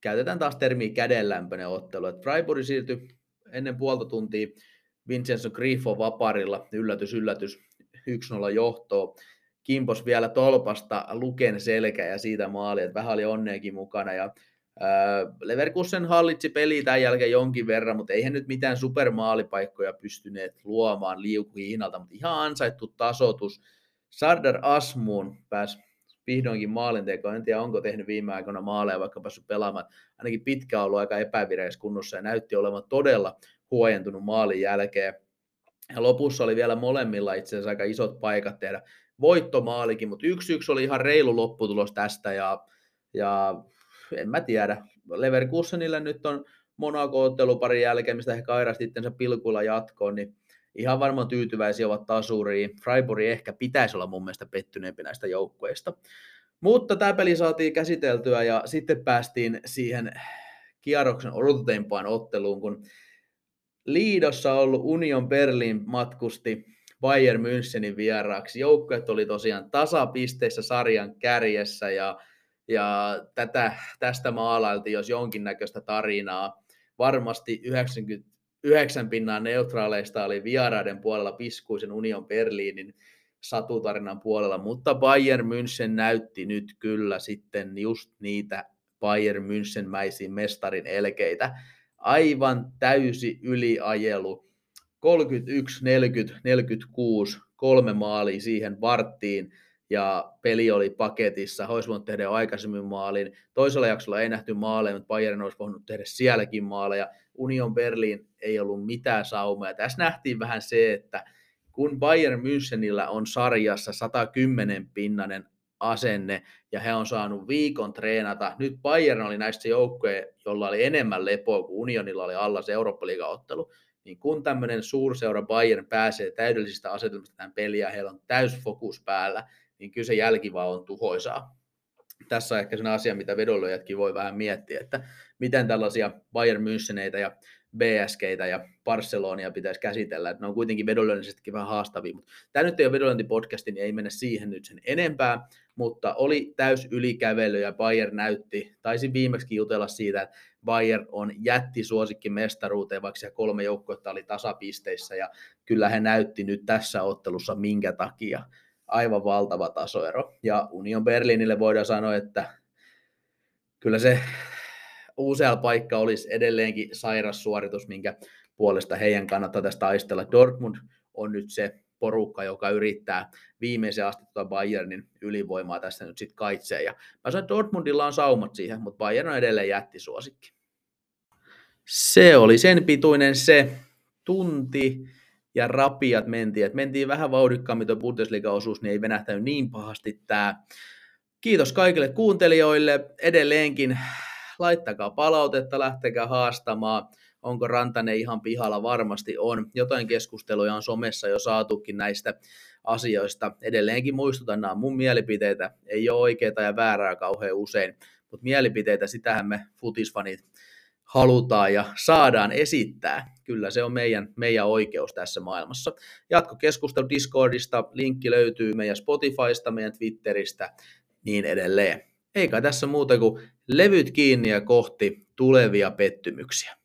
käytetään taas termiä kädenlämpöinen ottelu, että Freiburg siirtyi ennen puolta tuntia Vincenzo Grifo vaparilla, yllätys, yllätys, 1-0 johtoa. Kimpos vielä tolpasta Luken selkä ja siitä maali, että vähän oli onneekin mukana. Ja Leverkusen hallitsi peli tämän jälkeen jonkin verran, mutta eihän nyt mitään supermaalipaikkoja pystyneet luomaan liukuhiinalta, mutta ihan ansaittu tasotus. Sardar Asmuun pääsi vihdoinkin maalintekoon. En tiedä, onko tehnyt viime aikoina maaleja, vaikka päässyt pelaamaan. Ainakin pitkä ollut aika epävireessä kunnossa ja näytti olevan todella huojentunut maalin jälkeen. Ja lopussa oli vielä molemmilla itse asiassa aika isot paikat tehdä voittomaalikin, mutta yksi yksi oli ihan reilu lopputulos tästä ja, ja en mä tiedä. Leverkusenille nyt on Monaco-otteluparin jälkeen, mistä he kairasti itsensä pilkulla jatkoon, niin ihan varmaan tyytyväisiä ovat tasuriin. Freiburg ehkä pitäisi olla mun mielestä pettyneempi näistä joukkueista. Mutta tämä peli saatiin käsiteltyä ja sitten päästiin siihen kierroksen odotuteimpaan otteluun, kun Liidossa ollut Union Berlin matkusti Bayern Münchenin vieraaksi. Joukkueet oli tosiaan tasapisteissä sarjan kärjessä ja, ja tätä, tästä maalailtiin jos jonkinnäköistä tarinaa. Varmasti 90, yhdeksän pinnaa neutraaleista oli vieraiden puolella piskuisen Union Berliinin satutarinan puolella, mutta Bayern München näytti nyt kyllä sitten just niitä Bayern München-mäisiä mestarin elkeitä. Aivan täysi yliajelu. 31, 40, 46, kolme maalia siihen varttiin ja peli oli paketissa. Olisi voinut tehdä jo aikaisemmin maalin. Toisella jaksolla ei nähty maaleja, mutta Bayern olisi voinut tehdä sielläkin maaleja. Union Berlin ei ollut mitään saumaa. Tässä nähtiin vähän se, että kun Bayern Münchenillä on sarjassa 110 pinnanen asenne ja he on saanut viikon treenata. Nyt Bayern oli näistä joukkoja, jolla oli enemmän lepoa kuin Unionilla oli alla se eurooppa ottelu niin kun tämmöinen suurseura Bayern pääsee täydellisistä asetelmista tähän peliin ja heillä on täys fokus päällä, niin kyllä se jälki vaan on tuhoisaa. Tässä on ehkä sellainen asia, mitä vedonlyöjätkin voi vähän miettiä, että miten tällaisia Bayern Müncheneitä ja BSKitä ja Barcelonia pitäisi käsitellä, että ne on kuitenkin vedonlyönnisestikin vähän haastavia, mutta tämä nyt ei ole vedonlyöntipodcasti, niin ei mene siihen nyt sen enempää, mutta oli täys ylikävely ja Bayern näytti, taisi viimeksi jutella siitä, että Bayern on jätti suosikki mestaruuteen, vaikka kolme joukkoa oli tasapisteissä ja kyllä he näytti nyt tässä ottelussa minkä takia aivan valtava tasoero. Ja Union Berlinille voidaan sanoa, että kyllä se usealla paikka olisi edelleenkin sairas suoritus, minkä puolesta heidän kannattaa tästä taistella. Dortmund on nyt se porukka, joka yrittää viimeisen asti tuota Bayernin ylivoimaa tässä nyt sitten kaitsee. Ja mä sanoin, että Dortmundilla on saumat siihen, mutta Bayern on edelleen jättisuosikki. Se oli sen pituinen se tunti ja rapiat mentiin. Et mentiin vähän vauhdikkaammin tuo Bundesliga-osuus, niin ei venähtänyt niin pahasti tämä. Kiitos kaikille kuuntelijoille. Edelleenkin laittakaa palautetta, lähtekää haastamaan. Onko Rantanen ihan pihalla? Varmasti on. Jotain keskusteluja on somessa jo saatukin näistä asioista. Edelleenkin muistutan, nämä mun mielipiteitä. Ei ole oikeita ja väärää kauhean usein, mutta mielipiteitä, sitähän me futisfanit halutaan ja saadaan esittää. Kyllä se on meidän, meidän oikeus tässä maailmassa. Jatkokeskustelu Discordista, linkki löytyy meidän Spotifysta, meidän Twitteristä, niin edelleen. Eikä tässä muuta kuin levyt kiinni ja kohti tulevia pettymyksiä.